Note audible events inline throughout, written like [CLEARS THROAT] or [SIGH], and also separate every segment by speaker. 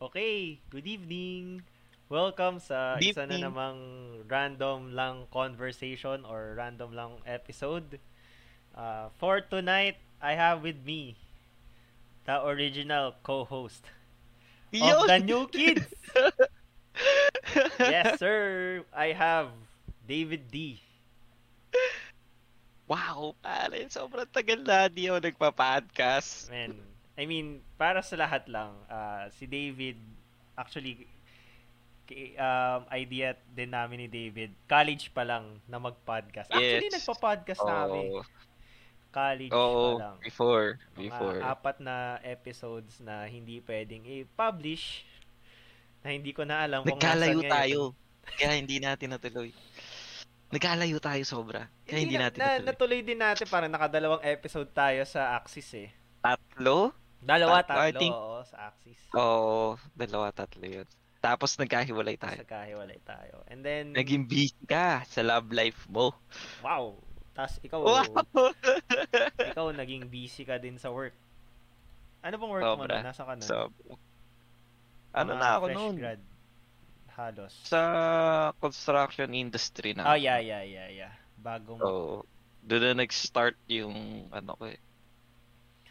Speaker 1: Okay, good evening. Welcome sa
Speaker 2: Good
Speaker 1: isa na namang random lang conversation or random lang episode. Uh, for tonight, I have with me the original co-host of the New Kids. yes, [LAUGHS] sir. I have David D.
Speaker 2: Wow, pare, sobrang tagal na di ako nagpa-podcast.
Speaker 1: Man, I mean, para sa lahat lang, ah, si David, actually, um, idea din namin ni David, college pa lang na mag-podcast. Actually,
Speaker 2: Yes.
Speaker 1: nagpa-podcast na kami.
Speaker 2: Oo,
Speaker 1: College pa
Speaker 2: oo,
Speaker 1: lang.
Speaker 2: before, before.
Speaker 1: apat na episodes na hindi pwedeng i-publish na hindi ko na alam kung
Speaker 2: Nagkalayo tayo, kaya hindi natin natuloy. Nagkalayo tayo sobra, kaya hindi
Speaker 1: na,
Speaker 2: natin
Speaker 1: na,
Speaker 2: natuloy.
Speaker 1: natuloy din natin, parang nakadalawang episode tayo sa Axis eh.
Speaker 2: Tatlo?
Speaker 1: Dalawa,
Speaker 2: Tatlo, I think-
Speaker 1: oo, sa Axis.
Speaker 2: Oo, dalawa, tatlo yun. Tapos nagkahiwalay tayo.
Speaker 1: nagkahiwalay tayo. And then,
Speaker 2: Naging busy ka sa love life mo.
Speaker 1: wow. Tapos ikaw,
Speaker 2: Wow! [LAUGHS]
Speaker 1: ikaw naging busy ka din sa work. Ano bang work mo
Speaker 2: Sobra.
Speaker 1: na? Nasa ka na?
Speaker 2: so, ano na ako
Speaker 1: fresh
Speaker 2: noon?
Speaker 1: grad. Halos.
Speaker 2: Sa construction industry na. Ako.
Speaker 1: yeah, yeah, yeah, yeah. Bagong,
Speaker 2: So, doon na nag-start yung ano ko eh,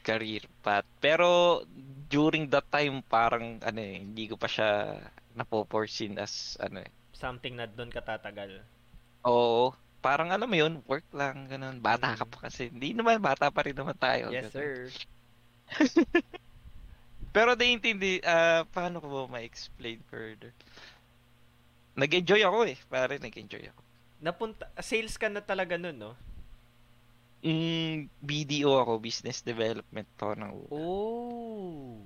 Speaker 2: career path. Pero during that time parang ano eh, hindi ko pa siya napoporsin as ano eh.
Speaker 1: something na doon ka tatagal.
Speaker 2: Oo, parang alam mo yun, work lang, ganun. Bata ka
Speaker 1: Mm.
Speaker 2: pa kasi. Hindi naman, bata pa rin naman tayo.
Speaker 1: Yes,
Speaker 2: ganun.
Speaker 1: sir. [LAUGHS]
Speaker 2: Pero naiintindi, ah paano ko ba ma-explain further? Nag-enjoy ako eh, pare, nag-enjoy ako.
Speaker 1: Napunta, sales ka na talaga nun, no?
Speaker 2: Mm, BDO ako, business development to ng una.
Speaker 1: Oh.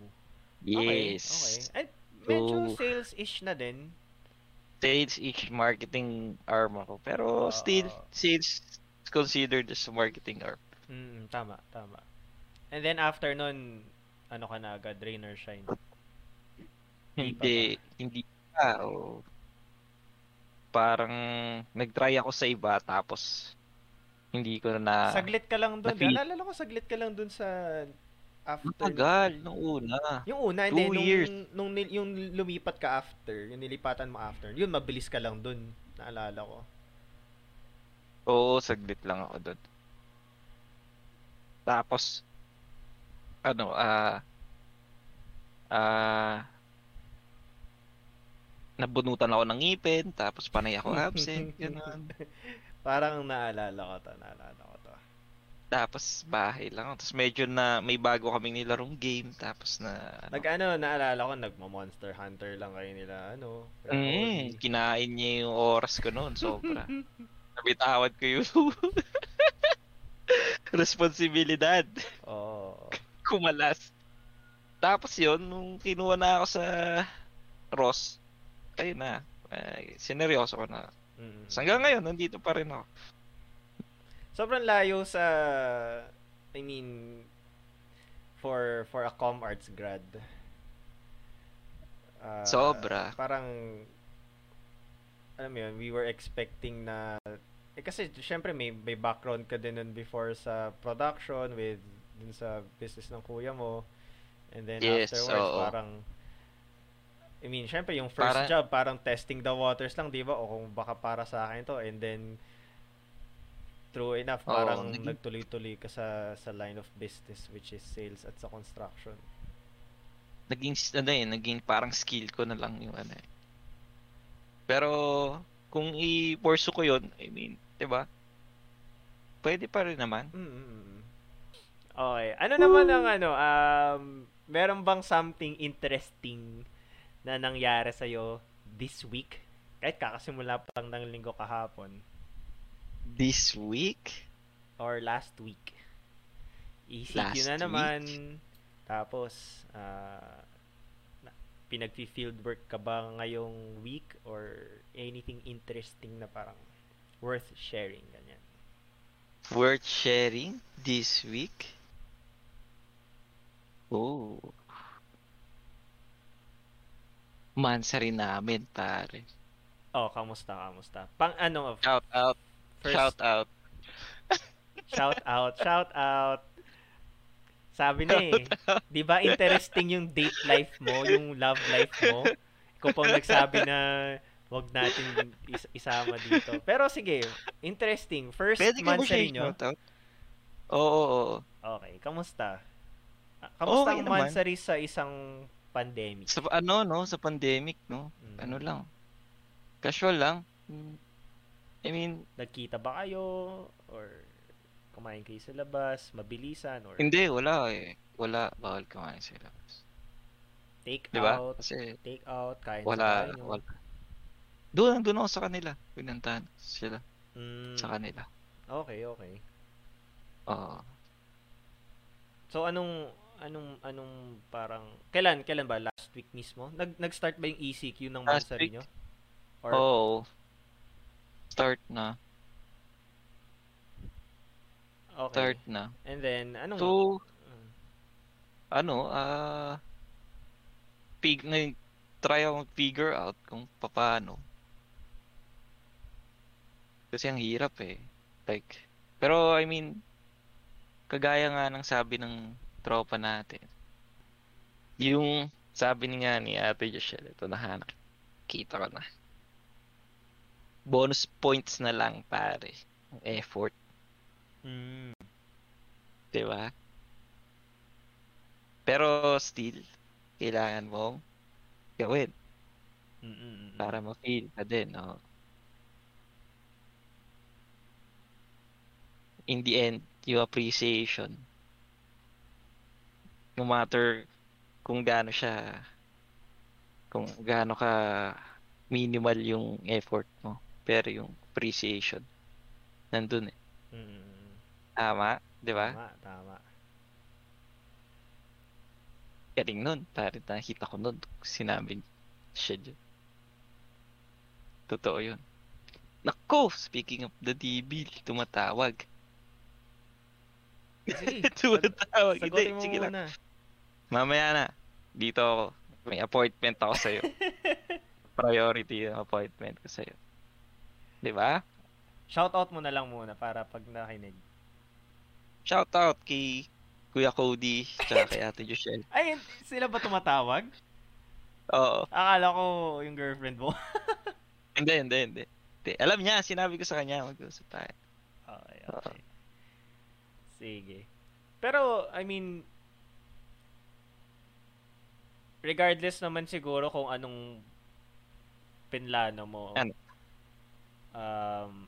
Speaker 2: Yes.
Speaker 1: Okay, okay. And medyo
Speaker 2: So-
Speaker 1: sales-ish na din.
Speaker 2: sales ish marketing arm ako. Pero
Speaker 1: Oo.
Speaker 2: still, sales considered as marketing arm.
Speaker 1: Mm, tama, tama. And then after nun, ano ka na agad, rain or shine. Hindi
Speaker 2: Hindi, pa. o parang nag-try ako sa iba tapos hindi ko na
Speaker 1: saglit ka lang doon.
Speaker 2: na-feel.
Speaker 1: Naalala ko saglit ka lang doon sa after.
Speaker 2: tagal nung una.
Speaker 1: Yung una, hindi.
Speaker 2: Two
Speaker 1: Nung,
Speaker 2: years.
Speaker 1: nung, nil- yung lumipat ka after, yung nilipatan mo after, yun, mabilis ka lang doon. Naalala ko.
Speaker 2: Oo, saglit lang ako doon. Tapos ano, ah ah nabunutan ako ng ngipin, tapos panay ako absent, [LAUGHS] ganun.
Speaker 1: Parang naalala ko to, naalala ko to.
Speaker 2: Tapos bahay lang. Tapos medyo na may bago kaming nilarong game. Tapos na ano,
Speaker 1: Nag ano, naalala ko, nagmo-monster hunter lang kayo nila, ano.
Speaker 2: mm, kinain niya yung oras ko noon. Sobra. [LAUGHS] Nabitawad ko yung [LAUGHS] responsibilidad.
Speaker 1: Oo. [LAUGHS]
Speaker 2: Kumalas. Tapos yun, nung kinuha na ako sa Ross, ayun na. Ay, sineryoso ko na.
Speaker 1: Mm.
Speaker 2: So, hanggang ngayon, nandito pa rin ako.
Speaker 1: Sobrang layo sa I mean for for a com arts grad. Ah,
Speaker 2: Sobra.
Speaker 1: Parang alam mo yun, we were expecting na eh kasi syempre may may background ka din nun before sa production with dun sa business ng kuya mo. And then
Speaker 2: Yes,
Speaker 1: afterwards
Speaker 2: oo.
Speaker 1: parang I mean, syempre yung first
Speaker 2: Para-
Speaker 1: job parang testing the waters lang, 'di ba? O kung baka para sa akin to and then true enough
Speaker 2: Oo,
Speaker 1: parang
Speaker 2: naging-
Speaker 1: nagtuloy-tuloy ka sa sa line of business which is sales at sa construction.
Speaker 2: naging ano eh, naging parang skill ko na lang yung ano eh. Pero kung i-pursue ko 'yon, I mean, 'di ba? Pwede pa rin naman.
Speaker 1: Mm. Okay. Ano naman ang ano, um, meron bang something interesting na nangyari sa'yo this week? Kahit kakasimula pa lang ng linggo kahapon
Speaker 2: This week,
Speaker 1: or last week. ECQ
Speaker 2: Last
Speaker 1: na naman. Tapos, ah, na- pinag-field work ka ba ngayong week or anything interesting na parang worth sharing ganyan?
Speaker 2: worth sharing this week. Oh. Mansa rin namin, pare.
Speaker 1: Oh, kamusta, kamusta? Pang ano,
Speaker 2: Shout out,
Speaker 1: first
Speaker 2: shout out.
Speaker 1: Shout out, shout out. Sabi na eh. Di ba interesting yung date life mo, yung love life mo? Ikaw pang nagsabi na wag natin is- isama dito. Pero sige, interesting. First
Speaker 2: Pwede
Speaker 1: month sa inyo.
Speaker 2: Oo, oo, oo.
Speaker 1: Okay, kamusta? Ah, Kamusta
Speaker 2: Okay
Speaker 1: ang
Speaker 2: naman.
Speaker 1: Mansari sa isang pandemic?
Speaker 2: Sa ano, no? Sa pandemic, no?
Speaker 1: Mm.
Speaker 2: Ano lang. Casual lang. I mean,
Speaker 1: Nagkita ba kayo? Or kumain kayo sa labas? Mabilisan? Or
Speaker 2: hindi, wala eh. Wala, bawal kumain sa labas.
Speaker 1: take
Speaker 2: Di ba?
Speaker 1: out?
Speaker 2: Kasi
Speaker 1: Take out? Kain sa
Speaker 2: wala,
Speaker 1: bahay nyo?
Speaker 2: wala. Doon, doon ako sa kanila. Pinuntahan sila
Speaker 1: Mm,
Speaker 2: sa kanila.
Speaker 1: okay, okay.
Speaker 2: Oo.
Speaker 1: So anong anong anong parang kailan kailan ba last week mismo? Nag nag-start ba yung ECQ ng
Speaker 2: Last
Speaker 1: Mansari nyo? Or
Speaker 2: Oo. Start na.
Speaker 1: okay.
Speaker 2: Start na.
Speaker 1: And then anong
Speaker 2: So, ano, ah, pig, na, try akong figure out kung paano. Kasi ang hirap eh. Like, pero I mean, kagaya nga ng sabi ng tropa natin, yung sabi niya ni Ate Joshel, ito nahanap. Kita ko na. Bonus points na lang pare. Ang effort,
Speaker 1: mm,
Speaker 2: di ba? Pero still, kailangan mong gawin.
Speaker 1: mm, mm, mm.
Speaker 2: para ma-feel ka din, no? In the end, yung appreciation, no matter kung gaano siya, kung gaano ka minimal yung effort mo, pero yung appreciation, nandun eh.
Speaker 1: Mm.
Speaker 2: Tama, di ba?
Speaker 1: Tama, tama.
Speaker 2: Galing nun. Pare, nakita ko nun. Sinabi siya dyan. Totoo yun. Nako, speaking of the DB, tumatawag.
Speaker 1: Sige, [LAUGHS]
Speaker 2: tumatawag. Hindi, sige lang.
Speaker 1: muna.
Speaker 2: Mamaya na. Dito ako. May appointment ako sa'yo. [LAUGHS] Priority yung appointment ko sa'yo. Di ba?
Speaker 1: Shoutout mo na lang muna para pag nakinig.
Speaker 2: Shout out kay Kuya Cody, tsaka kay Ate Joshel. [LAUGHS]
Speaker 1: Ay, sila ba tumatawag?
Speaker 2: Oo.
Speaker 1: Akala ko yung girlfriend mo. [LAUGHS]
Speaker 2: Hindi, hindi, hindi. Hindi. Alam niya, sinabi ko sa kanya, mag-usap tayo.
Speaker 1: Okay, okay. Sige. Pero, I mean, regardless naman siguro kung anong pinlano mo,
Speaker 2: Ano?
Speaker 1: um,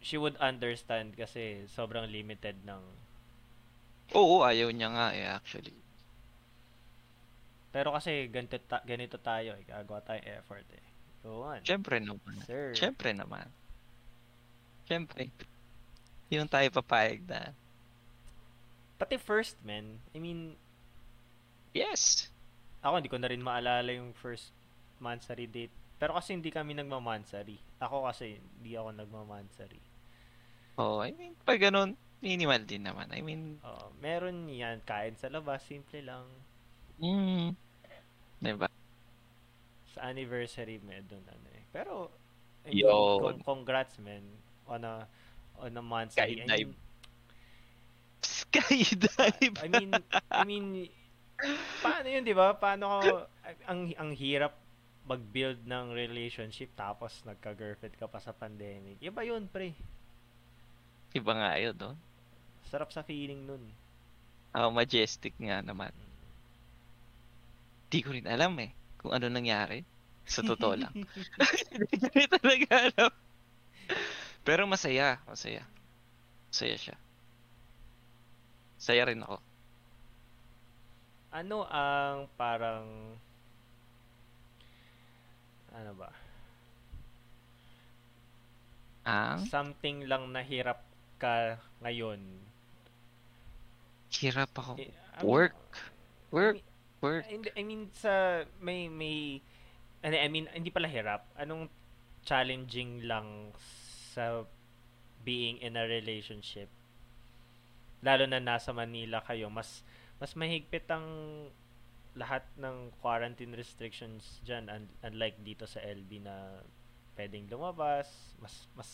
Speaker 1: she would understand kasi sobrang limited ng
Speaker 2: Oo, ayaw niya nga eh, actually.
Speaker 1: pero kasi ganito, ta- ganito tayo eh, gagawa tayong effort eh go on
Speaker 2: Siyempre naman.
Speaker 1: sir
Speaker 2: Siyempre naman. Siyempre. Yung tayo papayag na,
Speaker 1: pati first man I mean
Speaker 2: yes.
Speaker 1: Ako hindi ko na rin maalala yung first mansary date pero kasi hindi kami nagmamansary ako kasi hindi ako nagmamansary
Speaker 2: Oh, I mean, pag ganun, minimal din naman. I mean,
Speaker 1: Oo, meron yan kain sa labas simple lang
Speaker 2: mm, diba?
Speaker 1: sa anniversary mo doon ano eh pero I mean, congrats man on a on a mansary I
Speaker 2: Skydive.
Speaker 1: mean,
Speaker 2: Skydive!
Speaker 1: I mean, I mean, paano yun, di ba? Paano ko, ang, ang hirap mag-build ng relationship tapos nagka-girlfriend ka pa sa pandemic. Iba yun, pre.
Speaker 2: Iba nga yun, no?
Speaker 1: Sarap sa feeling nun.
Speaker 2: Oh, majestic nga naman. Di ko rin alam eh, kung ano nangyari. Sa totoo lang. [LAUGHS] [LAUGHS] Hindi ko rin talaga alam. Pero masaya, masaya. Masaya siya. Saya rin ako.
Speaker 1: Ano ang parang, ano ba?
Speaker 2: Ang
Speaker 1: Something lang nahirap ka ngayon.
Speaker 2: hirap ako.
Speaker 1: I mean,
Speaker 2: Work.
Speaker 1: I
Speaker 2: Work,
Speaker 1: mean,
Speaker 2: work.
Speaker 1: Hindi, I mean, sa, may, may, ano, I mean, hindi pala hirap. Anong challenging lang sa being in a relationship? Lalo na nasa Manila kayo, mas, mas mahigpit ang lahat ng quarantine restrictions dyan, un- unlike dito sa LB na pwedeng lumabas, mas, mas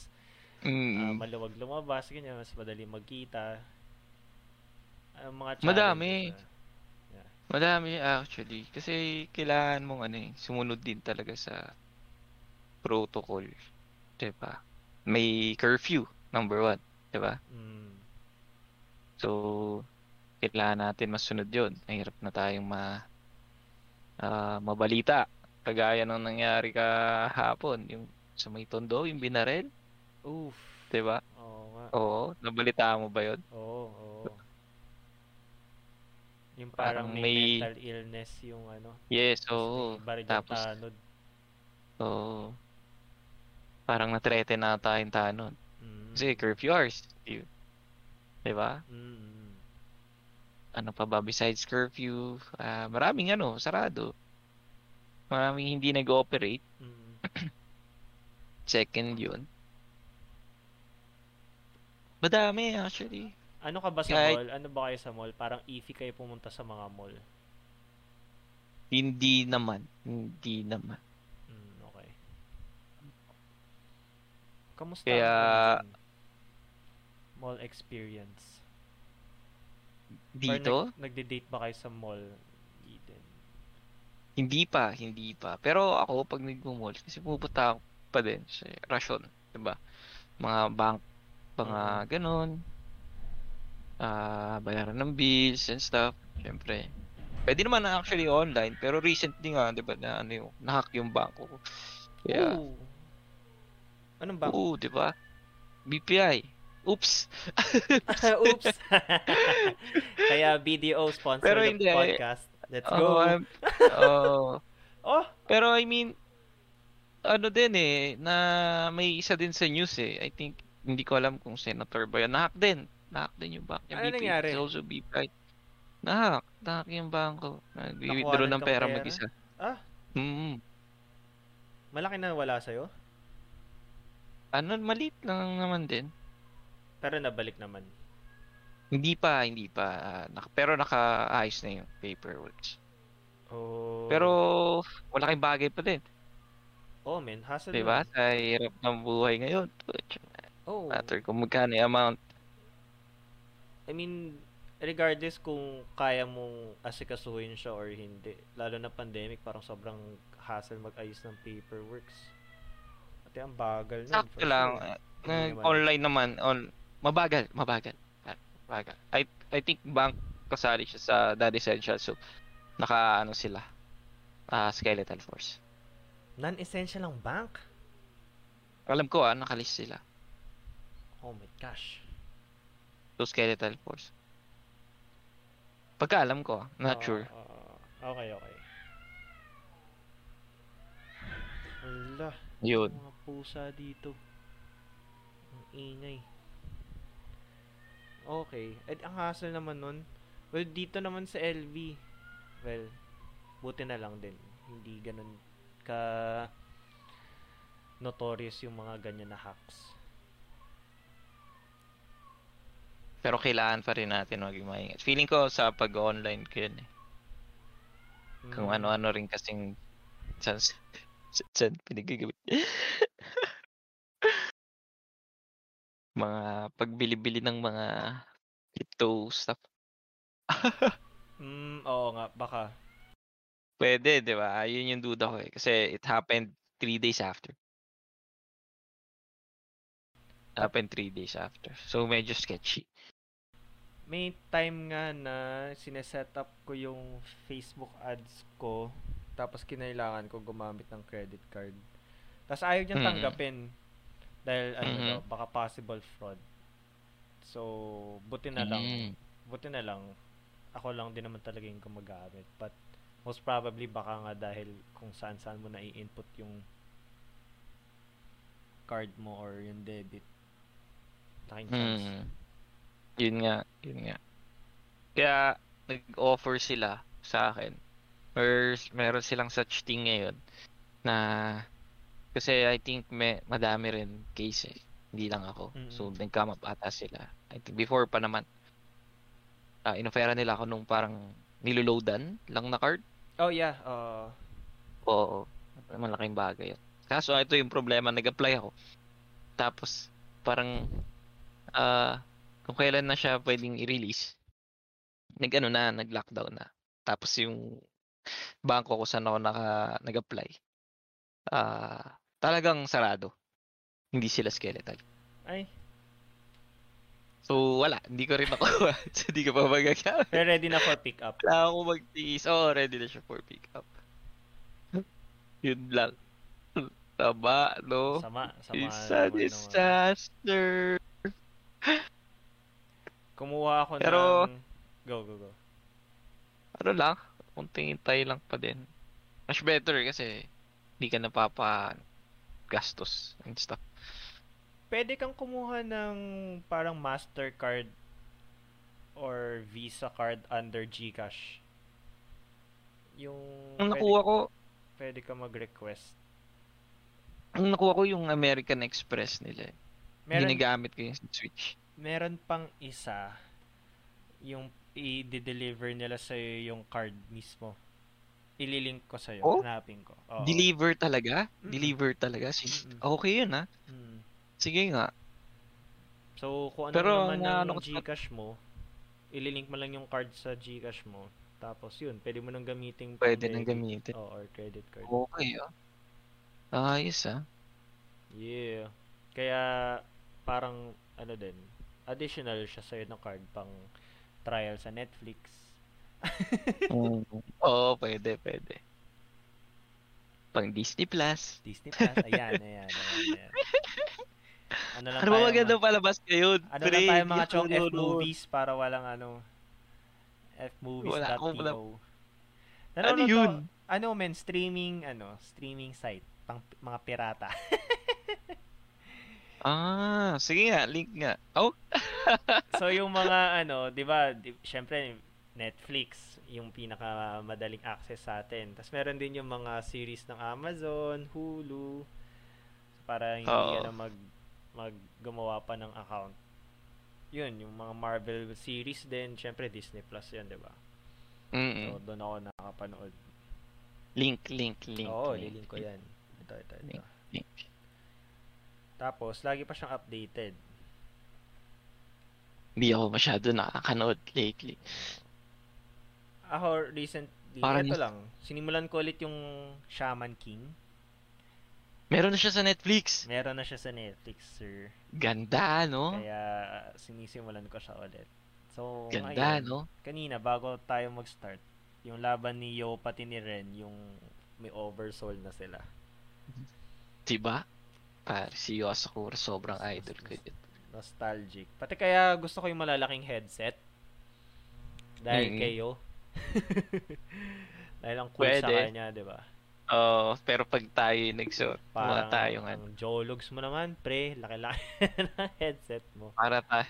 Speaker 1: ah,
Speaker 2: Mm.
Speaker 1: maluwag lumabas, ganyan, mas madali magkita. Ang mga
Speaker 2: Madami.
Speaker 1: na-
Speaker 2: Madami actually. Kasi kailangan mong ano eh, sumunod din talaga sa protocol. 'Di ba? May curfew, number one. 'di ba?
Speaker 1: Mm.
Speaker 2: So, kailangan natin masunod yun. Mahirap na tayong ma, ah, mabalita. Kagaya ng nangyari kahapon, yung sa may tondo, yung binarel,
Speaker 1: Oof.
Speaker 2: 'di ba?
Speaker 1: Oo nga.
Speaker 2: Oo, nabalita mo ba yun?
Speaker 1: Oo, oo. Yung parang,
Speaker 2: Parang
Speaker 1: may,
Speaker 2: may-
Speaker 1: mental illness yung ano.
Speaker 2: Yes, oo.
Speaker 1: yung
Speaker 2: Tapos,
Speaker 1: tanod.
Speaker 2: oo. Parang na-threaten na tayong tanod.
Speaker 1: Mm.
Speaker 2: Kasi curfew hours. di- 'Di ba?
Speaker 1: Mm.
Speaker 2: Ano pa ba besides curfew? Ah, maraming ano, sarado. Maraming hindi nag-ooperate.
Speaker 1: Mm. [CLEARS THROAT]
Speaker 2: Second yun. Madami actually.
Speaker 1: Ano ka ba sa
Speaker 2: Kahit-
Speaker 1: mall? Ano ba kayo sa mall? Parang iffy kayo pumunta sa mga mall.
Speaker 2: Hindi naman. Hindi naman.
Speaker 1: Mm, okay. Kamusta
Speaker 2: Kaya-
Speaker 1: ano mall experience? Or
Speaker 2: Dito?
Speaker 1: nag, nagde-date ba kayo sa mall? Eden.
Speaker 2: Hindi pa, hindi pa. Pero ako pag nagmo-mall kasi pupunta pa din sa rasyon, 'di ba? Mga bank, mga ganun. Ah, bayaran ng bills and stuff, syempre. Pwede naman na actually online, pero recently nga, 'di ba, na ano yung nahack yung bangko ko. Kaya,
Speaker 1: Ooh. Anong bank?
Speaker 2: oo, 'di ba? BPI. Oops. [LAUGHS]
Speaker 1: Oops. [LAUGHS] Kaya BDO sponsor
Speaker 2: Pero
Speaker 1: the
Speaker 2: hindi, eh.
Speaker 1: podcast. Let's
Speaker 2: Oo,
Speaker 1: go.
Speaker 2: I'm- oo. [LAUGHS]
Speaker 1: oh,
Speaker 2: Pero I mean, ano din eh, na may isa din sa news eh. I think, hindi ko alam kung senator ba yun. Nahack din. Nahack din yung bank. Yung
Speaker 1: Ano
Speaker 2: BP.
Speaker 1: nangyari?
Speaker 2: It's also BP. Nahack. Nahack yung bangko.
Speaker 1: Nakuhanan
Speaker 2: Nag-withdraw ng pera
Speaker 1: pera?
Speaker 2: mag-isa.
Speaker 1: Ah.
Speaker 2: Mm.
Speaker 1: malaki na wala sa'yo?
Speaker 2: Ano, maliit lang naman din.
Speaker 1: Pero nabalik naman.
Speaker 2: Hindi pa, hindi pa. ah, nak- pero nakaayos na yung paperwork.
Speaker 1: Oh.
Speaker 2: Pero, malaking bagay pa din.
Speaker 1: oh, man, hassle
Speaker 2: Diba? Sa hirap ng buhay ngayon.
Speaker 1: Oh.
Speaker 2: Matter kung magkano yung amount.
Speaker 1: I mean, regardless kung kaya mong asikasuhin siya or hindi. Lalo na pandemic, parang sobrang hassle mag-ayos ng paperworks. At ang bagal nun.
Speaker 2: Sakto lang.
Speaker 1: sure. naman.
Speaker 2: online naman. On, mabagal. Mabagal. Ah, Mabagal. I, I think bank kasali siya sa Dad Essential. So, naka ano sila. ah skeletal force.
Speaker 1: Non-essential ang bank?
Speaker 2: Alam ko ah, nakalist sila.
Speaker 1: Oh my gosh.
Speaker 2: So, skeletal force. Pagka alam ko, ah, not
Speaker 1: Ah,
Speaker 2: sure.
Speaker 1: ah, okay, okay. Ala,
Speaker 2: Yun.
Speaker 1: mga pusa dito. Ang ingay. Okay. At ang hassle naman nun, well, dito naman sa LV, well, buti na lang din. Hindi ganun ka notorious yung mga ganyan na hacks.
Speaker 2: Pero kailangan pa rin natin maging maingat. Feeling ko sa pag-online ko yun eh. Kung
Speaker 1: Mm.
Speaker 2: ano-ano rin kasing saan, saan pinagagamit. Mga pagbili-bili ng mga crypto stuff. [LAUGHS]
Speaker 1: Mm, oo nga, baka.
Speaker 2: Pwede, di ba? Yun yung duda ko eh. Kasi it happened three days after. Happened three days after. So, medyo sketchy.
Speaker 1: May time nga na sineset up ko yung Facebook ads ko tapos kinailangan ko gumamit ng credit card. Tapos ayaw niyang tanggapin dahil ano
Speaker 2: Mhm.
Speaker 1: daw, baka possible fraud. So, buti na lang,
Speaker 2: Mm.
Speaker 1: buti na lang ako lang din naman talaga yung gumagamit. But most probably baka nga dahil kung saan-saan mo na i-input yung card mo or yung debit. Laking chance.
Speaker 2: Mm. Yun nga, yun nga. Kaya, nag-offer sila sa akin. Or, meron silang such thing ngayon na kasi I think may madami rin case eh. Hindi lang ako.
Speaker 1: Mm.
Speaker 2: So, nag-come up ata sila. I think before pa naman. Ah, inofera nila ako nung parang niluloadan lang na card.
Speaker 1: Oh yeah, uh,
Speaker 2: Oo. Malaking bagay yun. Kaso ito yung problema, nag-apply ako. Tapos, parang, ah, kung kailan na siya pwedeng i-release, nag ano na, nag-lockdown na. Tapos yung bangko ko saan ako naka, nag-apply, ah, talagang sarado. Hindi sila skeletal.
Speaker 1: Ay,
Speaker 2: So, wala. Hindi ko rin nakuha. [LAUGHS] so, hindi ko pa magagamit.
Speaker 1: pero ready na for pick up.
Speaker 2: Kailangan ko magtiis. Oo, oh, ready na siya for pick up. [LAUGHS] Yun lang. [LAUGHS] Tama, no?
Speaker 1: Sama, sama.
Speaker 2: It's a
Speaker 1: naman,
Speaker 2: disaster.
Speaker 1: Kumuha ako
Speaker 2: Pero-
Speaker 1: ng... Go, go, go.
Speaker 2: Ano lang, kunting hintay lang pa din. Much better kasi hindi ka napapa gastos and stuff.
Speaker 1: Pwede kang kumuha ng parang Mastercard or Visa card under GCash. Yung
Speaker 2: Ang nakuha ko,
Speaker 1: pwede ka mag-request.
Speaker 2: ang nakuha ko yung American Express nila. eh.
Speaker 1: Meron,
Speaker 2: Ginagamit ko yung Switch.
Speaker 1: meron pang isa yung i-deliver nila sa yung card mismo. Ililink ko sa'yo.
Speaker 2: Oh?
Speaker 1: Hanapin ko. Oo.
Speaker 2: Deliver talaga?
Speaker 1: Mm-mm.
Speaker 2: Deliver talaga? Sige. Okay yun ha.
Speaker 1: Mm.
Speaker 2: Sige nga.
Speaker 1: So, kung ano
Speaker 2: Pero
Speaker 1: naman
Speaker 2: ang
Speaker 1: ng
Speaker 2: ano
Speaker 1: GCash mo, ililink mo lang yung card sa GCash mo. Tapos yun, pwede mo nang gamitin
Speaker 2: Pwede nang gamitin.
Speaker 1: Oh, or credit card.
Speaker 2: Okay ah. Ayos ah.
Speaker 1: Yeah. Kaya parang ano din, additional siya sa'yo ng card pang trial sa Netflix. [LAUGHS]
Speaker 2: Oo, pwede, pwede. Pang Disney Plus.
Speaker 1: Disney Plus. Ayan, ayan, ayan, ayan. Ano lang
Speaker 2: Ano
Speaker 1: tayo,
Speaker 2: maganda
Speaker 1: ma-
Speaker 2: palabas ngayon?
Speaker 1: ano
Speaker 2: Pre,
Speaker 1: lang tayo mga chong F movies para walang ano
Speaker 2: Wala akong wala-
Speaker 1: fmovies.to.
Speaker 2: Ano yun?
Speaker 1: Ano men, streaming, ano, streaming site, pang mga pirata. [LAUGHS]
Speaker 2: Ah, sige nga, link nga. Oh,
Speaker 1: so yung mga ano, 'di ba, di, syempre Netflix yung pinaka madaling access sa atin. Tapos meron din yung mga series ng Amazon, Hulu para hindi ka na mag mag gumawa pa ng account. Yun, yung mga Marvel series din, syempre Disney Plus 'yan, 'di ba?
Speaker 2: mm
Speaker 1: So doon ako nakakapanood.
Speaker 2: Link, link, link.
Speaker 1: Oo,
Speaker 2: link,
Speaker 1: lilink ko 'yan. Ito, ito, ito.
Speaker 2: Link. link.
Speaker 1: Tapos lagi pa siyang updated.
Speaker 2: Hindi ako masyado nakakanood lately.
Speaker 1: Ako recently,
Speaker 2: Parang
Speaker 1: ito lang, sinimulan ko ulit yung Shaman King.
Speaker 2: Meron na siya sa Netflix.
Speaker 1: Meron na siya sa Netflix, sir.
Speaker 2: Ganda, no?
Speaker 1: Kaya sinisimulan ko siya ulit. So,
Speaker 2: Ganda,
Speaker 1: ngayon,
Speaker 2: no?
Speaker 1: kanina bago tayo mag-start, yung laban ni Yo pati ni Ren, yung may oversoul na sila.
Speaker 2: Diba? Pare, si Yosakura, sobrang idol ko yun.
Speaker 1: Nostalgic. Pati kaya gusto ko yung malalaking headset. Dahil
Speaker 2: Mhm.
Speaker 1: kay Yo. [LAUGHS] Dahil ang cool sa
Speaker 2: Pwede.
Speaker 1: kanya, di ba?
Speaker 2: Oo, pero pag tayo nagsuot, mga ano,
Speaker 1: ang Jologs mo naman, pre, laki-laki [LAUGHS] ng headset mo.
Speaker 2: para ta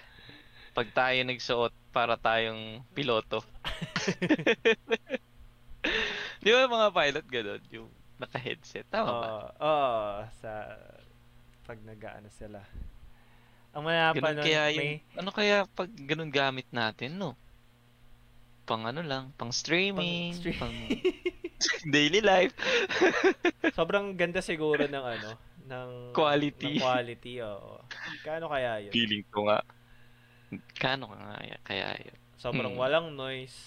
Speaker 2: pag tayo nagsuot, para tayong piloto. [LAUGHS] Di ba mga pilot ganun, yung naka-headset, tama ba?
Speaker 1: Oo, oo, sa pag nag-ano sila. Ang
Speaker 2: Ganun
Speaker 1: nun,
Speaker 2: kaya yung,
Speaker 1: may,
Speaker 2: ano kaya pag ganun gamit natin, no? Pang ano lang, pang streaming,
Speaker 1: Pang
Speaker 2: pang, [LAUGHS] daily life. [LAUGHS]
Speaker 1: sobrang ganda siguro ng ano, ng
Speaker 2: Quality.
Speaker 1: ng quality, oo. Kano kaya yun?
Speaker 2: Feeling ko nga. Kano ka nga ya- kaya yun?
Speaker 1: Sobrang
Speaker 2: Mm.
Speaker 1: walang noise.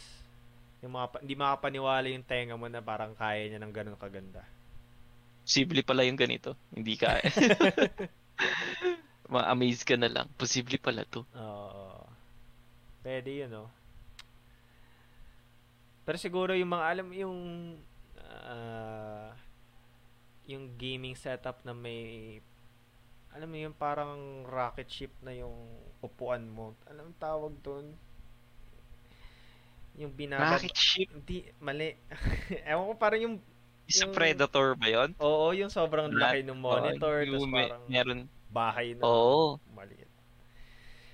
Speaker 1: Yung mga, hindi makapaniwala yung tenga mo na parang kaya niya ng ganun kaganda.
Speaker 2: Posible pala yung ganito. Hindi ka. [LAUGHS] Ma-amaze ka na lang. Posible pala to.
Speaker 1: Oo. Pwede yun, no? Pero siguro yung mga alam yung ah, yung gaming setup na may alam mo yung parang rocket ship na yung upuan mo. Anong tawag doon? Yung binabad...
Speaker 2: Rocket ship.
Speaker 1: Hindi, mali. [LAUGHS] Ewan ko parang yung...
Speaker 2: Isa
Speaker 1: Yung-
Speaker 2: Predator ba yun?
Speaker 1: Oo, yung sobrang
Speaker 2: Lahat-
Speaker 1: laki ng monitor.
Speaker 2: Oo,
Speaker 1: tapos
Speaker 2: may-
Speaker 1: parang
Speaker 2: meron,
Speaker 1: bahay na
Speaker 2: Oo.
Speaker 1: maliit.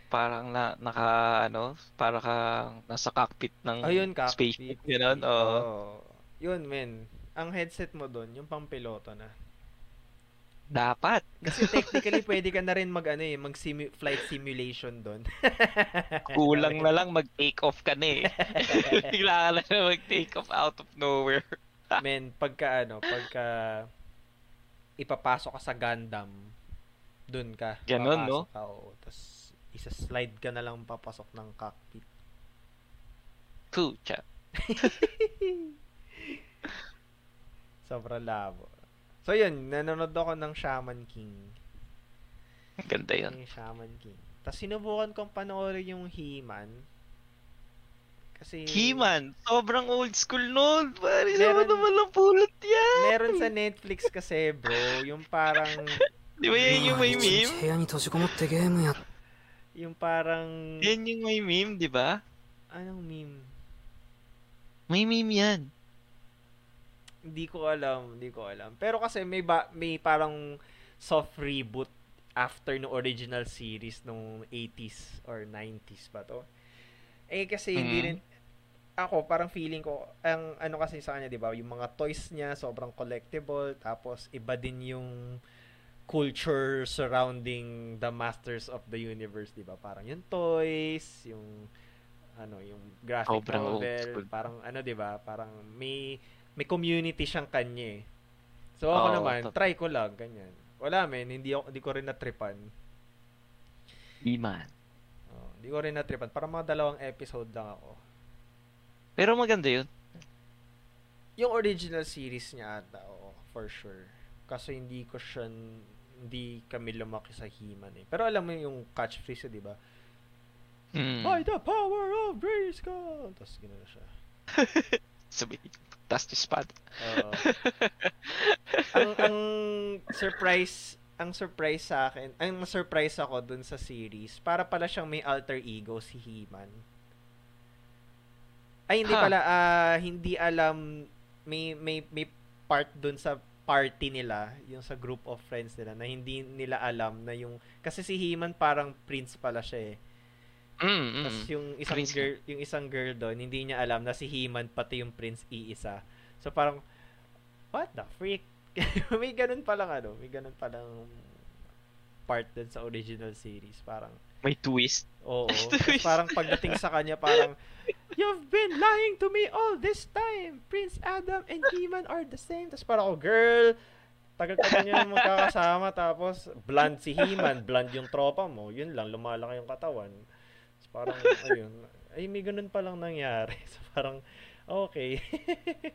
Speaker 2: Parang na, naka, ano, para ka nasa cockpit ng
Speaker 1: Ayun,
Speaker 2: spaceship.
Speaker 1: cockpit.
Speaker 2: Ganun, oo.
Speaker 1: Oo. Yun, men. Ang headset mo doon, yung pang piloto na.
Speaker 2: Dapat.
Speaker 1: Kasi [LAUGHS] technically, pwede ka na rin mag, ano eh, mag simu- flight simulation doon. [LAUGHS]
Speaker 2: Kulang na lang mag-take off ka na eh. [LAUGHS] Bigla ka na mag-take off out of nowhere.
Speaker 1: Men, pagka ano, pagka ipapasok ka sa Gundam, doon ka.
Speaker 2: Ganun, no?
Speaker 1: Ka, oo. Tapos, isa-slide ka na lang papasok ng cockpit.
Speaker 2: Pucha.
Speaker 1: Sobrang labo. So yun, nanonood ako ng Shaman King.
Speaker 2: Ganda yun.
Speaker 1: Yung Shaman King. Tapos sinubukan kong panoorin yung He-Man. Kasi...
Speaker 2: He-Man, sobrang old school nun. Pare,
Speaker 1: Meron-
Speaker 2: sama naman lang pulot yan.
Speaker 1: Meron sa Netflix kasi, bro. Yung parang...
Speaker 2: Di ba yan yung may meme?
Speaker 1: Yung parang...
Speaker 2: Yan yung may meme, di ba?
Speaker 1: Anong meme?
Speaker 2: May meme yan.
Speaker 1: Hindi ko alam, hindi ko alam. Pero kasi may ba, may parang soft reboot after no original series nung 80s or 90s ba to. Eh kasi hindi
Speaker 2: Mhm.
Speaker 1: rin ako parang feeling ko ang ano kasi sa kanya 'di ba, yung mga toys niya sobrang collectible tapos iba din yung culture surrounding the masters of the universe, 'di ba? Parang yung toys, yung ano, yung graphic
Speaker 2: old
Speaker 1: novel, parang ano 'di ba? Parang may may community siyang kanya eh. So ako
Speaker 2: Oo,
Speaker 1: naman,
Speaker 2: tot-
Speaker 1: try ko lang ganyan. Wala men, hindi ako hindi ko rin natripan.
Speaker 2: He-Man.
Speaker 1: Oh, hindi ko rin natripan. Para mga dalawang episode lang ako.
Speaker 2: Pero maganda yun.
Speaker 1: Yung original series niya ata, oo, for sure. Kaso hindi ko siya, hindi kami lumaki sa He-Man eh. Pero alam mo yung catchphrase, di ba?
Speaker 2: Mm.
Speaker 1: By the power of Grayskull! Tapos gano'n siya.
Speaker 2: Sabi, tas the spot. [LAUGHS]
Speaker 1: Ang, ang surprise, ang surprise sa akin, ang surprise ako dun sa series, para pala siyang may alter ego si He-Man. Ay, hindi
Speaker 2: Ha.
Speaker 1: pala, ah, hindi alam, may, may, may part dun sa party nila, yung sa group of friends nila, na hindi nila alam na yung, kasi si He-Man parang prince pala siya eh.
Speaker 2: Mm, mm.
Speaker 1: Tapos yung isang
Speaker 2: Prince
Speaker 1: girl, yung isang girl doon, hindi niya alam na si He-Man pati yung prince iisa. So parang what the freak? [LAUGHS] may ganun pa lang ano, may ganun pa lang part dun sa original series. Parang
Speaker 2: May twist.
Speaker 1: oo. [LAUGHS] Parang pagdating sa kanya parang [LAUGHS] You've been lying to me all this time. Prince Adam and He-Man are the same. Tapos parang ako, girl, tagal-tagal nyo na magkakasama. Tapos, bland si He-Man, bland yung tropa mo. Yun lang, lumalaki yung katawan. Tapos parang, ayun, ay may ganun pa lang nangyari. [LAUGHS] So parang, okay. [LAUGHS]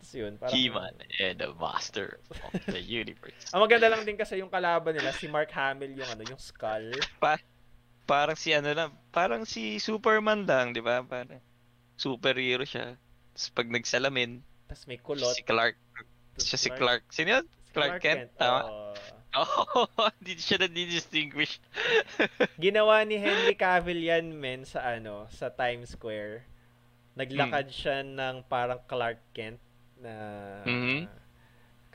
Speaker 1: Tapos yun, parang,
Speaker 2: He-Man and the master of the universe. [LAUGHS]
Speaker 1: Ang maganda lang din kasi yung kalaban nila, si Mark Hamill yung ano, yung skull.
Speaker 2: Parang si ano lang, parang si Superman lang, di ba? Parang superhero siya. Tapos pag nagsalamin,
Speaker 1: Tapos may kulot.
Speaker 2: si Clark,
Speaker 1: Tapos
Speaker 2: siya si Clark. Sino yun?
Speaker 1: si
Speaker 2: Clark Kent, tama?
Speaker 1: oo. [LAUGHS]
Speaker 2: Oo, hindi siya na-distinguish. [LAUGHS]
Speaker 1: Ginawa ni Henry Cavill yan, men, sa ano, sa Times Square. Naglakad
Speaker 2: Hmm.
Speaker 1: siya ng parang Clark Kent na
Speaker 2: Mhm.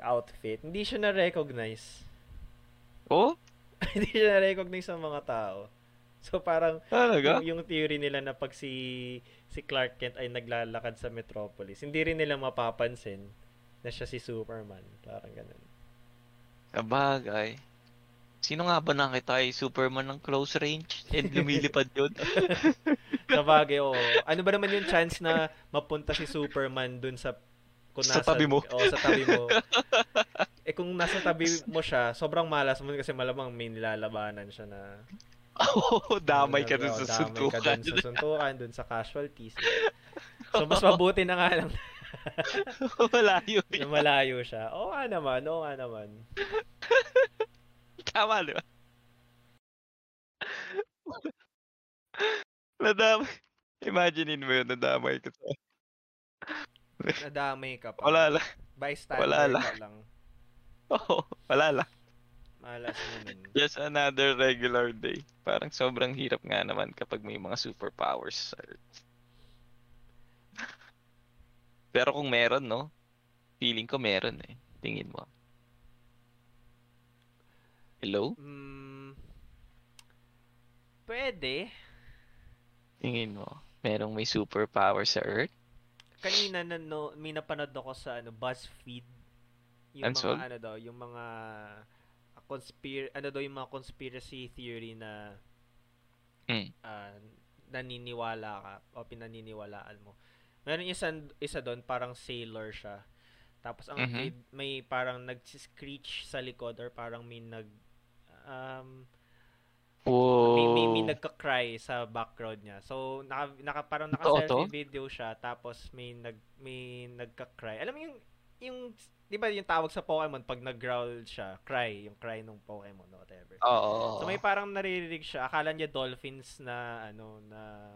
Speaker 1: outfit. Hindi siya na-recognize.
Speaker 2: Oh, [LAUGHS]
Speaker 1: Hindi siya na-recognize ng mga tao. So parang
Speaker 2: talaga?
Speaker 1: yung, yung theory nila na pag si si Clark Kent ay naglalakad sa Metropolis, hindi rin nila mapapansin na siya si Superman. Parang ganun.
Speaker 2: Sabagay. Sino nga ba nakita ay Superman ng close range and [LAUGHS] lumilipad yun? [LAUGHS]
Speaker 1: Sa bagay, oo. Ano ba naman yung chance na mapunta si Superman dun sa kung
Speaker 2: Sa tabi mo.
Speaker 1: Oo, sa tabi mo. [LAUGHS] eh kung nasa tabi mo siya, sobrang malas mo kasi malamang may nilalabanan siya na
Speaker 2: Oo, damay ka dun sa
Speaker 1: damay ka
Speaker 2: suntukan.
Speaker 1: dun sa suntukan, dun sa casualties. So mas mabuti na nga lang [LAUGHS]
Speaker 2: Malayo yun.
Speaker 1: malayo siya. Oo nga naman, oo nga naman.
Speaker 2: Tama, di ba? Nadamay. Imaginein mo yun, nadamay ka sa...
Speaker 1: Nadamay ka pa.
Speaker 2: Wala lang.
Speaker 1: Bystander
Speaker 2: Wala lang.
Speaker 1: lang. [LAUGHS]
Speaker 2: Oo, wala lang.
Speaker 1: Malas nun. [LAUGHS]
Speaker 2: Just another regular day. Parang sobrang hirap nga naman kapag may mga superpowers sa Earth. [LAUGHS] Pero kung meron, no? Feeling ko meron eh. Tingin mo. Hello?
Speaker 1: Mm, pwede.
Speaker 2: Tingin mo. Merong may superpower sa Earth?
Speaker 1: kanina na no, may napanood ako sa ano BuzzFeed yung
Speaker 2: Unsolved?
Speaker 1: mga ano daw, yung mga conspir ano daw yung mga conspiracy theory na
Speaker 2: Mm.
Speaker 1: ah, naniniwala ka o pinaniniwalaan mo. Meron isa isa doon parang sailor siya. Tapos ang
Speaker 2: Mhm.
Speaker 1: may, may parang nag-screech sa likod or parang may nag um
Speaker 2: Whoa.
Speaker 1: May, may, may nagka-cry sa background niya. So, naka, naka, parang naka-selfie video siya, tapos may, nag, may nagka-cry. Alam mo yung, yung, di ba yung tawag sa Pokemon, pag nag-growl siya, cry, yung cry ng Pokemon, or whatever.
Speaker 2: Oo.
Speaker 1: So, may parang naririnig siya. Akala niya dolphins na, ano, na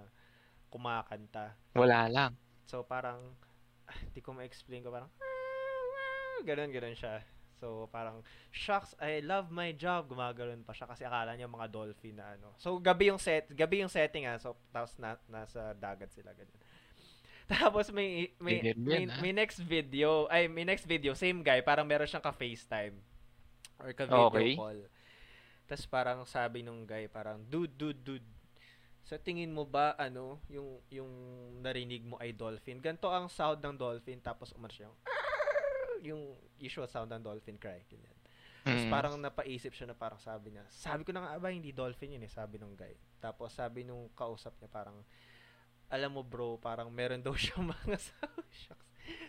Speaker 1: kumakanta.
Speaker 2: Wala lang.
Speaker 1: So, parang, ah, di ko ma-explain ko, parang, ganun, ganun siya. So, parang, shucks, I love my job. Gumagano'n pa siya kasi akala niya mga dolphin na ano. So, gabi yung set, gabi yung setting ah. So, tapos na, nasa dagat sila ganyan. Tapos may may,
Speaker 2: Ganyan
Speaker 1: may,
Speaker 2: yan, ah.
Speaker 1: may next video, ay may next video, same guy, parang meron siyang ka-FaceTime or ka-video
Speaker 2: Okay.
Speaker 1: call. Tapos parang sabi nung guy, parang, dude, dude, dude, sa tingin mo ba, ano, yung, yung narinig mo ay dolphin? Ganto ang sound ng dolphin, tapos umalis siya yung, [LAUGHS] yung usual sound ng dolphin cry. Ganyan. Tapos
Speaker 2: Mm.
Speaker 1: parang napaisip siya na parang sabi niya, sabi ko na nga ba, hindi dolphin yun eh, sabi nung guy. Tapos sabi nung kausap niya parang, alam mo bro, parang meron daw [LAUGHS] siyang mga shucks.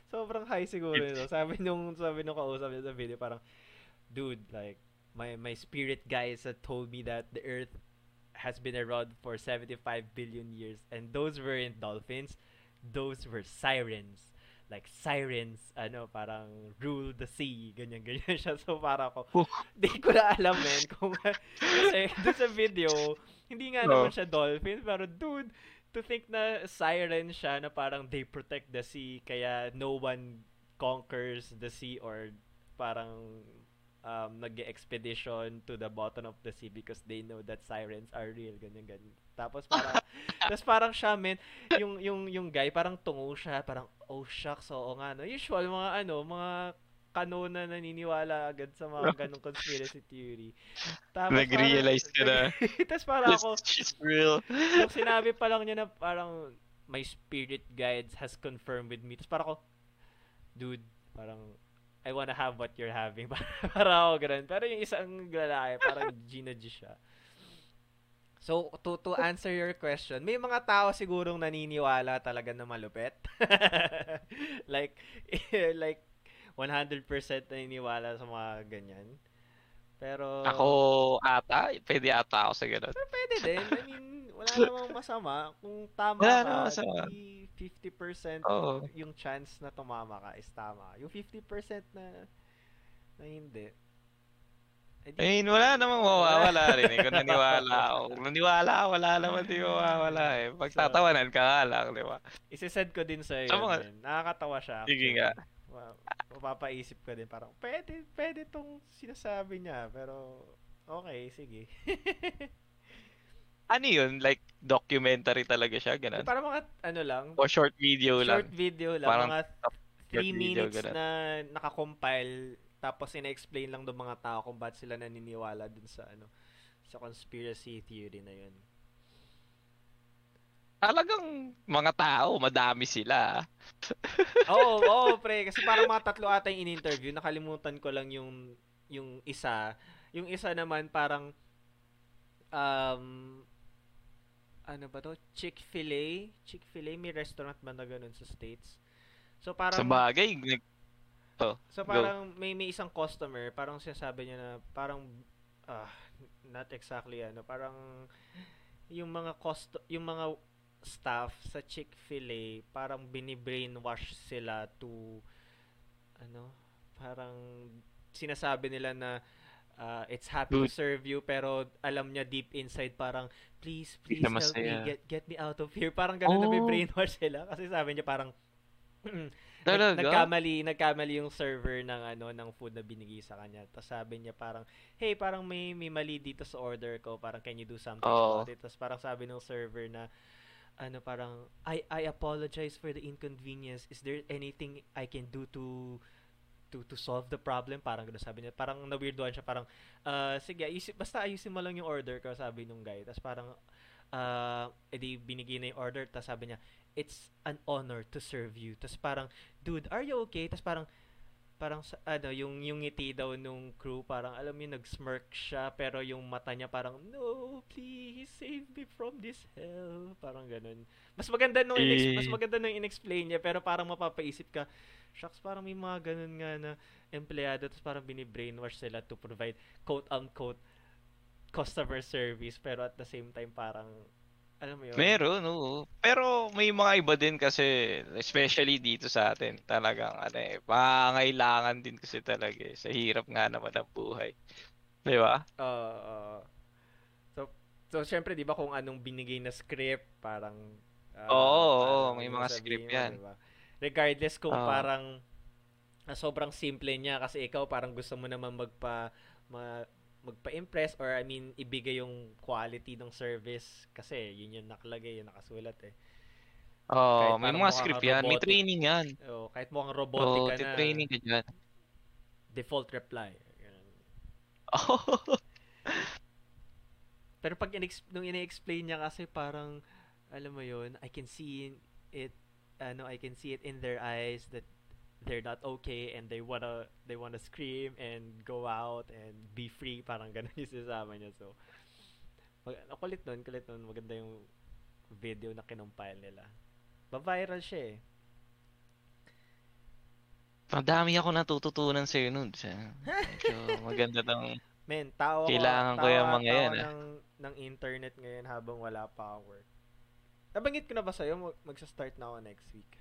Speaker 1: Sobrang high siguro nito. Sabi nung, sabi nung kausap niya sa video, parang, dude, like, my, my spirit guides had told me that the earth has been around for 75 billion years and those weren't dolphins, those were sirens. Like sirens, ano, parang rule the sea, ganyan, ganyan [LAUGHS] siya. So, para ko,
Speaker 2: Oh.
Speaker 1: di ko na alam, men, kung, [LAUGHS] kasi doon sa video, hindi nga naman
Speaker 2: Oh.
Speaker 1: siya dolphin, pero dude, to think na siren siya na parang they protect the sea, kaya no one conquers the sea or parang um, nag-expedition to the bottom of the sea because they know that sirens are real, ganyan, ganyan. Tapos parang, [LAUGHS] tapos parang siya, men, yung, yung, yung guy, parang tungo siya, parang, oh shucks, oo nga, no. Usual, mga ano, mga kanona naniniwala agad sa mga [LAUGHS] ganong conspiracy theory. Tapos
Speaker 2: Nag-realize ka na. [LAUGHS]
Speaker 1: tapos parang ako,
Speaker 2: is real.
Speaker 1: nung sinabi pa lang niya na parang my spirit guides has confirmed with me. Tapos parang ako, dude, parang I wanna have what you're having. [LAUGHS] parang ako ganun. Pero yung isang lalaki, parang Gina G siya. So, to, to answer your question, may mga tao sigurong naniniwala talaga na malupet. like, like, 100% naniniwala sa mga ganyan. Pero,
Speaker 2: Ako ata, pwede ata ako sa ganun.
Speaker 1: pero pwede din. I mean, wala [LAUGHS] namang masama. Kung tama
Speaker 2: Wala
Speaker 1: ka,
Speaker 2: masama.
Speaker 1: di 50%
Speaker 2: Oo.
Speaker 1: yung chance na tumama ka is tama. Yung 50% na na hindi. Eh, di-
Speaker 2: I mean, wala namang mawawala rin eh. Kung naniwala [LAUGHS] ako. Kung naniwala ako, wala naman di mawawala eh. Pagtatawanan ka nga lang, di ba?
Speaker 1: Isisend ko din sa
Speaker 2: Sa mga-.
Speaker 1: Nakakatawa siya.
Speaker 2: Sige nga.
Speaker 1: Mapapaisip ka din parang, pwede, pwede tong sinasabi niya. Pero, okay, sige. [LAUGHS]
Speaker 2: Ano yun? Like, documentary talaga siya, ganun?
Speaker 1: Para mga, ano lang,
Speaker 2: O short video
Speaker 1: short
Speaker 2: lang?
Speaker 1: video lang,
Speaker 2: Parang
Speaker 1: mga 3
Speaker 2: video,
Speaker 1: minutes
Speaker 2: ganun.
Speaker 1: na nakakompile tapos ina-explain lang ng mga tao kung ba't sila naniniwala dun sa ano sa conspiracy theory na yun.
Speaker 2: Talagang mga tao, madami sila. [LAUGHS]
Speaker 1: Oo, oo, pre, kasi parang mga tatlo ata yung in-interview, nakalimutan ko lang yung yung isa. Yung isa naman parang um ano ba to? Chick-fil-A? Chick-fil-A may restaurant ba na ganun sa States? So parang
Speaker 2: Sa bagay, nag-
Speaker 1: So
Speaker 2: Go.
Speaker 1: parang may may isang customer, parang sinasabi niya na parang ah not exactly ano, parang yung mga cost yung mga staff sa Chick-fil-A parang bini-brainwash sila to ano, parang sinasabi nila na ah, it's happy to serve you pero alam niya deep inside parang please please help me get get me out of here parang ganun na may
Speaker 2: Oh.
Speaker 1: brainwash sila kasi sabi niya parang
Speaker 2: Talaga?
Speaker 1: Nag- nagkamali, nagkamali yung server ng ano ng food na binigay sa kanya. Tapos sabi niya parang, "Hey, parang may may mali dito sa order ko. Parang can you do something
Speaker 2: Oo.
Speaker 1: about it?" Tapos parang sabi ng server na ano parang I I apologize for the inconvenience. Is there anything I can do to to to solve the problem? Parang gano'n sabi niya. Parang na-weirdoan siya. Parang, ah, sige, ayusin, basta ayusin mo lang yung order ko, sabi nung guy. Tapos parang, ah, edi binigay na yung order. Tapos sabi niya, it's an honor to serve you. Tapos parang, dude, are you okay? Tapos parang, parang sa- ano, yung yung ngiti daw nung crew, parang alam mo nag-smirk siya, pero yung mata niya parang, no, please save me from this hell. Parang ganun. Mas maganda nung inex-
Speaker 2: Eh.
Speaker 1: mas maganda nung inexplain niya, pero parang mapapaisip ka, shucks, parang may mga ganun nga na empleyado, tapos parang bini-brainwash sila to provide quote-unquote customer service pero at the same time parang alam mo yun?
Speaker 2: Meron, oo. Pero may mga iba din kasi, especially dito sa atin, talagang ano eh, pangailangan din kasi talaga eh. Sa hirap nga naman ng buhay. Di ba?
Speaker 1: Oo. oo. so, so syempre, di ba kung anong binigay na script, parang... ah,
Speaker 2: Oo, oo,
Speaker 1: parang
Speaker 2: may
Speaker 1: ano
Speaker 2: mga script
Speaker 1: mo,
Speaker 2: yan.
Speaker 1: di ba? Regardless kung
Speaker 2: Oo.
Speaker 1: parang ah, sobrang simple niya kasi ikaw parang gusto mo naman magpa ma, magpa-impress or I mean ibigay yung quality ng service kasi yun yung nakalagay, yung nakasulat eh.
Speaker 2: Oo,
Speaker 1: Kahit
Speaker 2: may mga script yan. May training yan.
Speaker 1: Oh, kahit mukhang robotic
Speaker 2: Oo,
Speaker 1: ka na,
Speaker 2: training ka dyan.
Speaker 1: default reply. Ganun.
Speaker 2: Oh. [LAUGHS]
Speaker 1: Pero pag inex- nung ini-explain niya kasi parang alam mo yun, I can see it ano, I can see it in their eyes that they're not okay and they wanna they wanna scream and go out and be free. [LAUGHS] Parang ganun yung sasama niya. So mag, ang kulit nun kulit nun maganda yung video na kinumpile nila. Ba-viral siya eh.
Speaker 2: Madami ako natututunan sa'yo nun. Sa- Medyo [LAUGHS] maganda ng...
Speaker 1: men tao
Speaker 2: Kailangan ko yung mga yan, ah.
Speaker 1: ng, ng internet ngayon habang wala pa work nabanggit ko na ba sa'yo mag- magsa-start na ako next week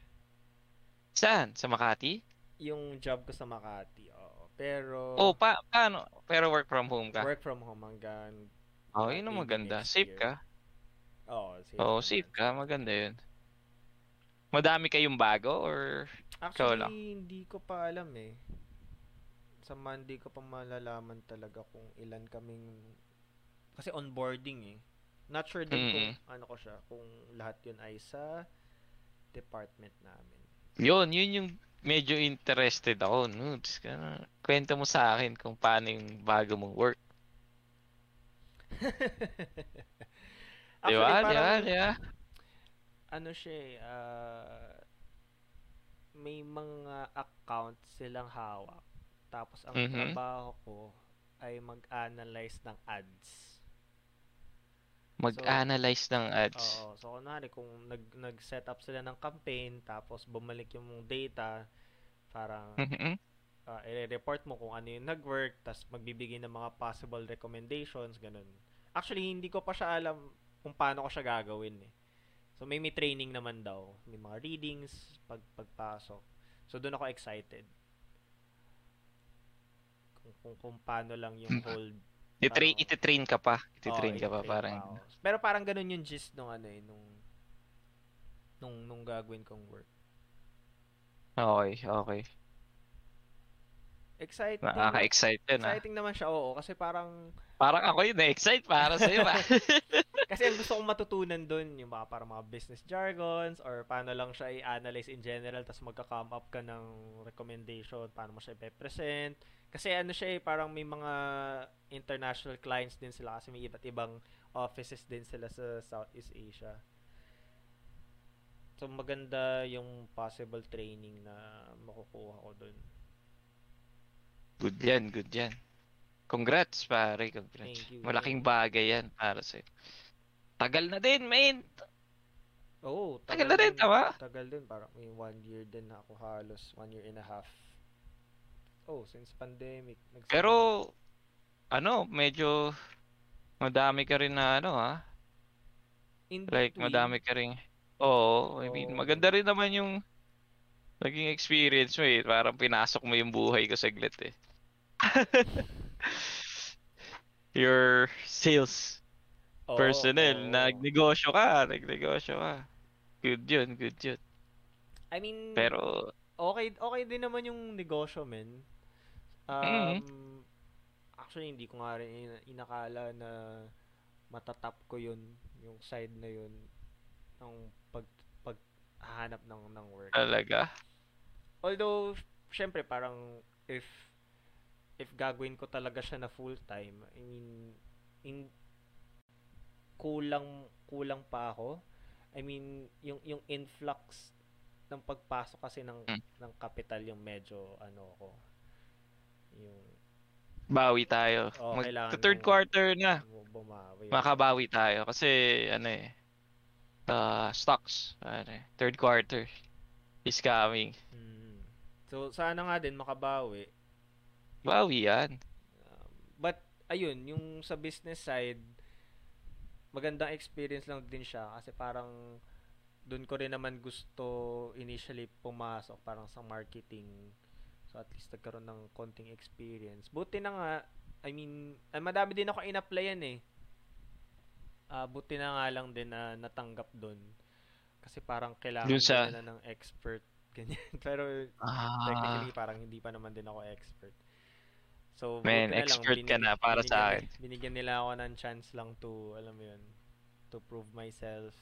Speaker 2: Saan? Sa Makati?
Speaker 1: yung job ko sa Makati. Oo. Pero
Speaker 2: Oh, pa paano? Pero work from home ka?
Speaker 1: work from home hanggang
Speaker 2: Oh, yun ang maganda. Safe
Speaker 1: year.
Speaker 2: ka.
Speaker 1: Oo, safe.
Speaker 2: Oo,
Speaker 1: naman.
Speaker 2: safe ka. Maganda yun. Madami kayong bago or
Speaker 1: Actually, hindi ko pa alam eh. Sa Monday ko pa malalaman talaga kung ilan kaming kasi onboarding eh. Not sure din kung ano ko siya, kung lahat yun ay sa department namin.
Speaker 2: Yun, yun yung medyo interested ako. Nudes ka. Kwento mo sa akin kung paano yung bago mong work. [LAUGHS]
Speaker 1: Actually,
Speaker 2: ba? Di ba?
Speaker 1: parang-
Speaker 2: Di ba?
Speaker 1: ano siya eh, ah, may mga account silang hawak. Tapos ang
Speaker 2: Mhm.
Speaker 1: trabaho ko ay mag-analyze ng ads.
Speaker 2: Mag-analyze ng ads.
Speaker 1: Oo. So, kunwari, kung nag, nag-set up sila ng campaign, tapos bumalik yung data, parang
Speaker 2: Mhm.
Speaker 1: ah, i-report mo kung ano yung nag-work, tapos magbibigay ng mga possible recommendations, ganun. Actually, hindi ko pa siya alam kung paano ko siya gagawin eh. So, may, may training naman daw. May mga readings, pag, pagpasok. So, doon ako excited. Kung, kung, kung paano lang yung whole
Speaker 2: Iti-train,
Speaker 1: Oo.
Speaker 2: iti-train ka pa. Iti-train
Speaker 1: Oo,
Speaker 2: ka pa parang.
Speaker 1: pa. Pero parang ganun yung gist nung ano eh, nung nung nung gagawin kong work.
Speaker 2: Okay, okay.
Speaker 1: Exciting.
Speaker 2: Nakaka-excite yun ah.
Speaker 1: Exciting naman siya, oo. Kasi parang,
Speaker 2: Parang ako yun, na-excite para sa'yo ba? [LAUGHS]
Speaker 1: kasi ang gusto kong matutunan dun, yung mga parang mga business jargons, or paano lang siya i-analyze in general, tapos magka-come up ka ng recommendation, paano mo siya i-present. Kasi ano siya eh, parang may mga international clients din sila, kasi may iba't ibang offices din sila sa Southeast Asia. So maganda yung possible training na makukuha ko dun.
Speaker 2: good yan, good yan. Congrats, pare. Congrats.
Speaker 1: Thank you.
Speaker 2: Malaking bagay yan para sa'yo. Tagal na din, man.
Speaker 1: Oo,
Speaker 2: Tagal na din, tama?
Speaker 1: Tagal din, parang may one year din ako halos, one year and a half. Oh, since pandemic. nagsimula.
Speaker 2: Pero, ano, medyo madami ka rin na ano ha?
Speaker 1: In
Speaker 2: Like,
Speaker 1: between,
Speaker 2: madami ka rin. Oo, I mean, maganda rin naman yung naging experience mo eh. Parang pinasok mo yung buhay ko saglit eh. [LAUGHS] Your sales
Speaker 1: oo,
Speaker 2: personnel,
Speaker 1: oo.
Speaker 2: nagnegosyo ka, nagnegosyo ka. Good yun, good yun.
Speaker 1: I mean,
Speaker 2: Pero,
Speaker 1: okay, okay din naman yung negosyo, men. Um,
Speaker 2: Mhm.
Speaker 1: Actually, hindi ko nga rin ina- inakala na matatap ko yun, yung side na yun, ng pag, paghahanap ng, ng work.
Speaker 2: talaga.
Speaker 1: Although, syempre, parang if if gagawin ko talaga siya na full time, I mean, in kulang kulang pa ako. I mean, yung yung influx ng pagpasok kasi ng
Speaker 2: Mm.
Speaker 1: ng capital yung medyo ano ko. Yung
Speaker 2: Bawi tayo.
Speaker 1: Oo,
Speaker 2: Mag third
Speaker 1: mong-
Speaker 2: quarter na.
Speaker 1: bu- bumawi.
Speaker 2: Makabawi tayo kasi ano eh uh, stocks ano eh, third quarter is coming.
Speaker 1: Mm. So sana nga din makabawi.
Speaker 2: Bawi yan.
Speaker 1: Um, but ayun, yung sa business side, magandang experience lang din siya kasi parang doon ko rin naman gusto initially pumasok parang sa marketing. So at least nagkaroon ng konting experience. Buti na nga, I mean, ay madami din ako in-applyan eh. Uh, buti na nga lang din na natanggap doon. Kasi parang kailangan
Speaker 2: Dun sa-
Speaker 1: nila ng expert [LAUGHS] ganyan. Pero
Speaker 2: Ah,
Speaker 1: technically parang hindi pa naman din ako expert. So,
Speaker 2: Man,
Speaker 1: na lang,
Speaker 2: expert ka na para sa
Speaker 1: binigyan-
Speaker 2: akin.
Speaker 1: Binigyan nila ako ng chance lang to, alam mo yun, to prove myself.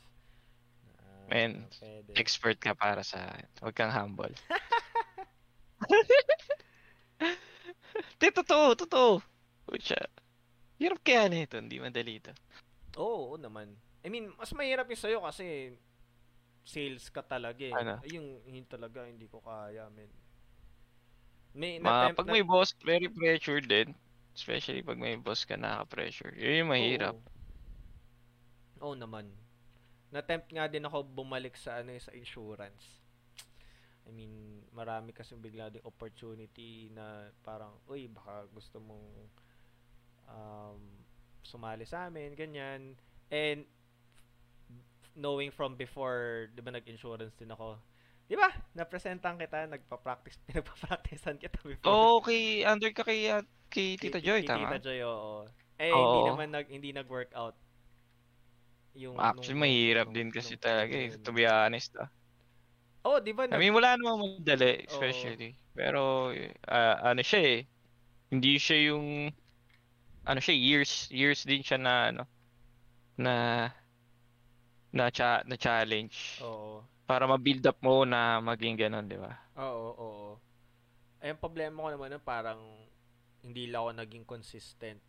Speaker 1: Ah,
Speaker 2: Man,
Speaker 1: pwede.
Speaker 2: expert ka para sa akin. Huwag kang humble. [LAUGHS] Di, totoo, totoo. Pucha. Hirap kaya nito, hindi madali ito.
Speaker 1: Oo, oo naman. I mean, mas mahirap yung sa'yo kasi sales ka talaga eh.
Speaker 2: Ano?
Speaker 1: Yung, yun talaga, hindi ko kaya, men. May,
Speaker 2: Ma,
Speaker 1: na-tempt-
Speaker 2: pag may boss, very pressure din. Especially pag may boss ka naka-pressure. Yun yung mahirap.
Speaker 1: Oo. Oo naman. Na-tempt nga din ako bumalik sa ano eh, sa insurance. I mean, marami kasi bigla ding opportunity na parang, uy, baka gusto mong um, sumali sa amin, ganyan. And knowing from before, 'di ba nag-insurance din ako. 'Di ba? Napresentan kita, nagpa-practice, [LAUGHS] pinagpa-practicean kita before.
Speaker 2: Oo, kay, under ka kay, uh, kay Tita
Speaker 1: Kay-
Speaker 2: Joy,
Speaker 1: kay
Speaker 2: tama?
Speaker 1: Tita Joy, oo. Eh,
Speaker 2: Oo.
Speaker 1: hindi naman nag, hindi nag-work out. Yung,
Speaker 2: Actually, mahirap din kasi talaga eh, to be honest ah.
Speaker 1: Oh, di ba?
Speaker 2: I mean, wala namang madali, especially. Pero, ah, ano siya eh, hindi siya yung, ano siya, years, years din siya na, ano, na, na, cha- na challenge.
Speaker 1: Oo.
Speaker 2: Para ma-build up mo na maging ganun, di ba?
Speaker 1: Oo, oo. Ay, ang problema ko naman parang hindi lang ako naging consistent.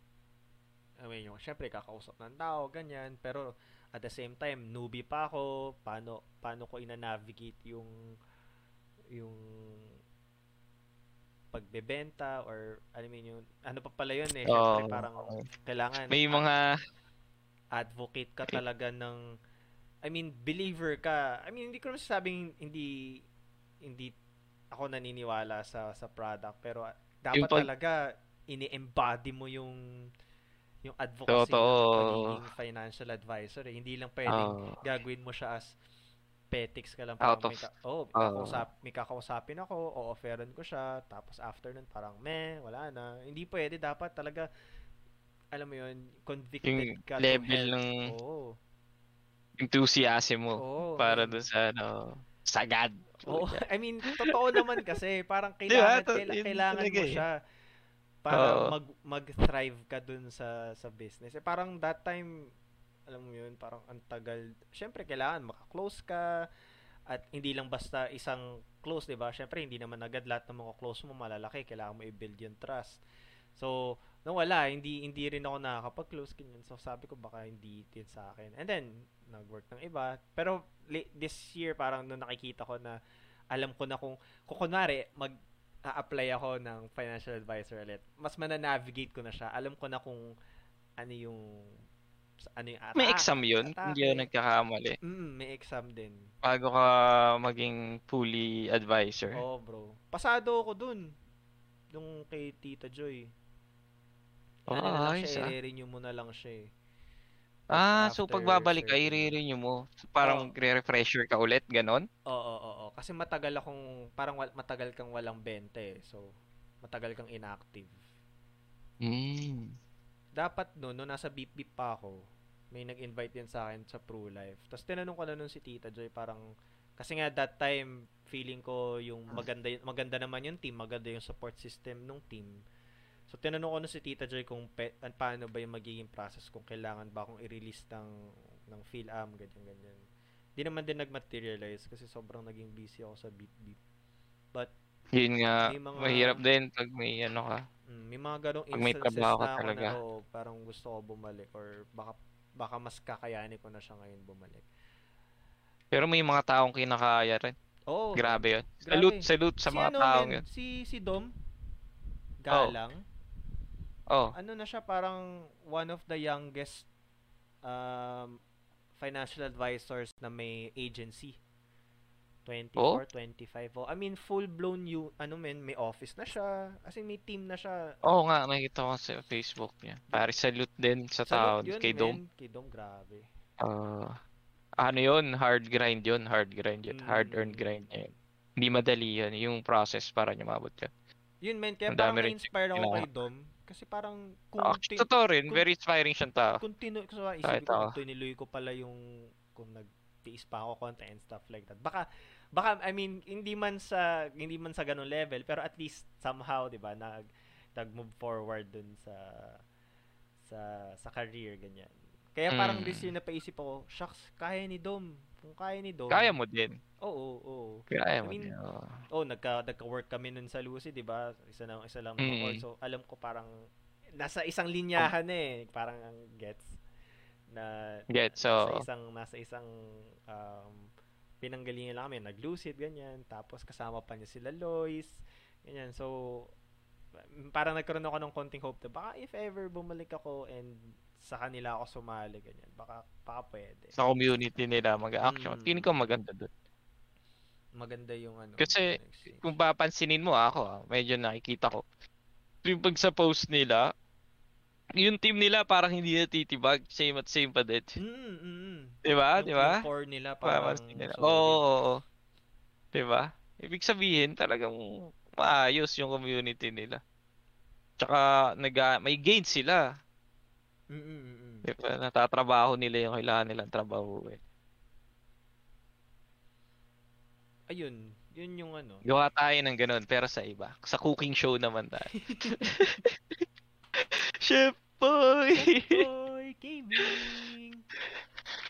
Speaker 1: I mean, yung, syempre, kakausap ng tao, ganyan. Pero, at the same time, newbie pa ako. Paano, paano ko ina-navigate yung, yung, pagbebenta or, I mean, yung, ano pa pala yun eh. Syempre,
Speaker 2: Oo.
Speaker 1: parang, kailangan,
Speaker 2: May mga,
Speaker 1: advocate ka talaga ng I mean believer ka. I mean hindi ko naman sabing hindi hindi ako naniniwala sa sa product pero dapat
Speaker 2: pag-
Speaker 1: talaga ini-embody mo yung yung advocacy
Speaker 2: Totoo.
Speaker 1: ng financial advisor eh. Hindi lang pwedeng
Speaker 2: oh,
Speaker 1: gagawin mo siya as petics ka lang
Speaker 2: Out
Speaker 1: parang may,
Speaker 2: of-
Speaker 1: ka, oh, may,
Speaker 2: Oo.
Speaker 1: kakausap, may kakausapin ako o offeran ko siya tapos after nun parang meh wala na hindi pwede dapat talaga alam mo yun convicted
Speaker 2: yung
Speaker 1: ka
Speaker 2: level ng
Speaker 1: Oo.
Speaker 2: enthusiasm mo
Speaker 1: Oo.
Speaker 2: para dun sa, ano, sagad.
Speaker 1: Oo. I mean, totoo naman kasi parang kailangan
Speaker 2: ba? To-
Speaker 1: kaila-
Speaker 2: yun
Speaker 1: kailangan
Speaker 2: talaga
Speaker 1: mo
Speaker 2: eh.
Speaker 1: Para
Speaker 2: Oo.
Speaker 1: mag mag-thrive ka dun sa sa business. Eh parang that time alam mo yun, parang ang tagal. Syempre kailangan maka-close ka at hindi lang basta isang close, 'di ba? Syempre hindi naman agad lahat ng mga close mo malalaki, kailangan mo i-build yung trust. So, nung wala, hindi hindi rin ako nakakapag-close ganyan. So, sabi ko baka hindi din sa akin. And then, nag-work ng iba. Pero this year parang nung nakikita ko na alam ko na kung kung kunwari mag a-apply ako ng financial advisor ulit, mas mana-navigate ko na siya. Alam ko na kung ano yung ano yung
Speaker 2: May
Speaker 1: attack,
Speaker 2: exam yun, hindi
Speaker 1: atake.
Speaker 2: yun nagkakamali.
Speaker 1: Mm, may exam din.
Speaker 2: Bago ka maging fully advisor.
Speaker 1: Oo, bro. Pasado ako dun. Nung kay Tita Joy.
Speaker 2: Oh,
Speaker 1: ano na lang siya,
Speaker 2: ah.
Speaker 1: i-renew mo na lang siya eh.
Speaker 2: Ah, so
Speaker 1: After
Speaker 2: pagbabalik ka, i-renew mo. Parang
Speaker 1: Oo.
Speaker 2: re-refresher ka ulit, ganon?
Speaker 1: Oo, oo, oo. Kasi matagal akong, parang matagal kang walang bente eh. So, matagal kang inactive.
Speaker 2: Mm.
Speaker 1: Dapat no, no nasa beep beep pa ako, may nag-invite din sa akin sa Pro Life. Tapos tinanong ko na nun si Tita Joy, parang, kasi nga that time, feeling ko yung maganda, maganda naman yung team, maganda yung support system ng team. So, tinanong ko na si Tita Joy kung pe, an- paano ba yung magiging process, kung kailangan ba akong i-release ng, ng PhilAm, ganyan, ganyan. Di naman din nag-materialize kasi sobrang naging busy ako sa beep beep. But,
Speaker 2: Yun nga,
Speaker 1: May mga-
Speaker 2: mahirap din pag may ano ka.
Speaker 1: Mm, may mga ganong
Speaker 2: may
Speaker 1: instances
Speaker 2: ka
Speaker 1: na ako
Speaker 2: talaga.
Speaker 1: na oh, parang gusto ko bumalik or baka baka mas kakayanin ko na siya ngayon bumalik.
Speaker 2: Pero may mga taong kinakaya rin.
Speaker 1: Oh,
Speaker 2: Grabe yun.
Speaker 1: Grabe.
Speaker 2: Salute, salute sa
Speaker 1: si
Speaker 2: mga
Speaker 1: ano,
Speaker 2: taong
Speaker 1: men,
Speaker 2: yun.
Speaker 1: Si si Dom Galang.
Speaker 2: Oh,
Speaker 1: Ano na siya parang one of the youngest um, financial advisors na may agency. 24, 25. Oh, I mean, full-blown you, ano men, may office na siya. As in, may team na siya.
Speaker 2: Oo nga, nakita ko sa Facebook niya. Pare salute din sa
Speaker 1: Salute
Speaker 2: town.
Speaker 1: yun,
Speaker 2: Kay. Dom.
Speaker 1: Kay Dom, grabe.
Speaker 2: Ah, ano yun? Hard grind yun. Hard grind yun.
Speaker 1: Mm.
Speaker 2: Hard earned grind yun. Hindi madali yun. Yung process para niya mabot yun.
Speaker 1: Yun, men, kaya
Speaker 2: Ang
Speaker 1: parang
Speaker 2: rin
Speaker 1: na-inspire ako kay Dom. Kasi parang, kung,
Speaker 2: Actually,
Speaker 1: tin-
Speaker 2: totoo rin.
Speaker 1: kung-
Speaker 2: Very inspiring siyang tao.
Speaker 1: kung tinu, kasi isipin ko, kung tinuloy ko pala yung, kung nagtiis pa ako konti and stuff like that. Baka, baka, I mean, hindi man sa, hindi man sa ganung level, pero at least somehow, di ba, nag, nag-move forward dun sa, sa, sa career, ganyan. Kaya parang
Speaker 2: Mm.
Speaker 1: this year napaisip ako, shucks, kaya ni Dom. Kung kaya ni Dom.
Speaker 2: Kaya mo din.
Speaker 1: Oo, oo.
Speaker 2: Kaya
Speaker 1: I mean, oh, nagka nagka-work kami nun sa Lucy, 'di ba? Isa lang isa lang
Speaker 2: Mm.
Speaker 1: mm. So alam ko parang nasa isang linyahan na eh, parang ang gets na
Speaker 2: Gets,
Speaker 1: nasa
Speaker 2: oo.
Speaker 1: isang nasa isang um, pinanggalingan lang kami, nag-lucid ganyan, tapos kasama pa niya sila Lois, ganyan. So parang nagkaroon ako ng konting hope na baka if ever bumalik ako and sa kanila ako sumali ganyan, baka baka pwede.
Speaker 2: Sa community nila mag-action.
Speaker 1: Mm.
Speaker 2: Feeling ko maganda doon.
Speaker 1: Maganda yung ano.
Speaker 2: Kasi. Kung papansinin mo ako, ah, medyo nakikita ko. Yung pag sa post nila, yung team nila parang hindi natitibag. Same at same pa din.
Speaker 1: Mm, mm, mm.
Speaker 2: Di ba?
Speaker 1: Yung-
Speaker 2: Di ba?
Speaker 1: Core nila parang
Speaker 2: nila. Oo, oo, oo. Di ba? Ibig sabihin, talagang maayos yung community nila. Tsaka, nag may gain sila.
Speaker 1: Mm, mm, mm, mm.
Speaker 2: Di ba? Natatrabaho nila yung kailangan nilang trabaho. Eh.
Speaker 1: Ayun, yun yung ano.
Speaker 2: Gawa tayo ng ganun, pero sa iba. Sa cooking show naman tayo. [LAUGHS] Chef Boy!
Speaker 1: Boy, gaming!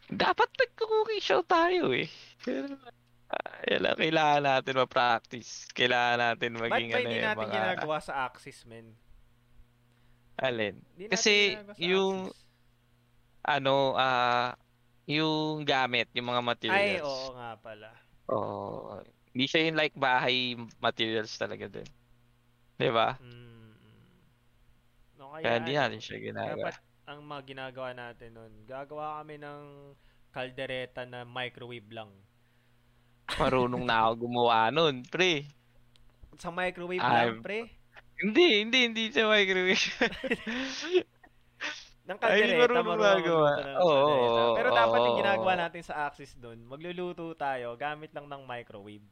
Speaker 2: Dapat nagko-cooking show tayo eh. Pero, yan lang, kailangan natin ma-practice. Kailangan natin
Speaker 1: Ba't
Speaker 2: maging
Speaker 1: ba
Speaker 2: ano
Speaker 1: hindi
Speaker 2: eh,
Speaker 1: natin
Speaker 2: mga...
Speaker 1: ginagawa sa Axis, men?
Speaker 2: Alin? Kasi yung
Speaker 1: Axis.
Speaker 2: ano, ah, yung gamit, yung mga
Speaker 1: Ay,
Speaker 2: materials.
Speaker 1: oo nga pala.
Speaker 2: Oo. Hindi siya yung like bahay materials talaga din. Di ba?
Speaker 1: Mm. No, kaya,
Speaker 2: Kaya hindi
Speaker 1: ano,
Speaker 2: natin siya ginagawa.
Speaker 1: Dapat ang mga ginagawa natin nun, gagawa kami ng kaldereta na microwave lang. [LAUGHS]
Speaker 2: Marunong na ako gumawa nun, pre.
Speaker 1: Sa microwave
Speaker 2: Ay,
Speaker 1: lang, pre.
Speaker 2: Hindi, hindi, hindi sa microwave. [LAUGHS]
Speaker 1: Ng kaldereta,
Speaker 2: marunong
Speaker 1: magluto
Speaker 2: Oo,
Speaker 1: kaldereta. Pero dapat yung
Speaker 2: oo,
Speaker 1: ginagawa natin sa Axis doon, magluluto tayo gamit lang ng microwave.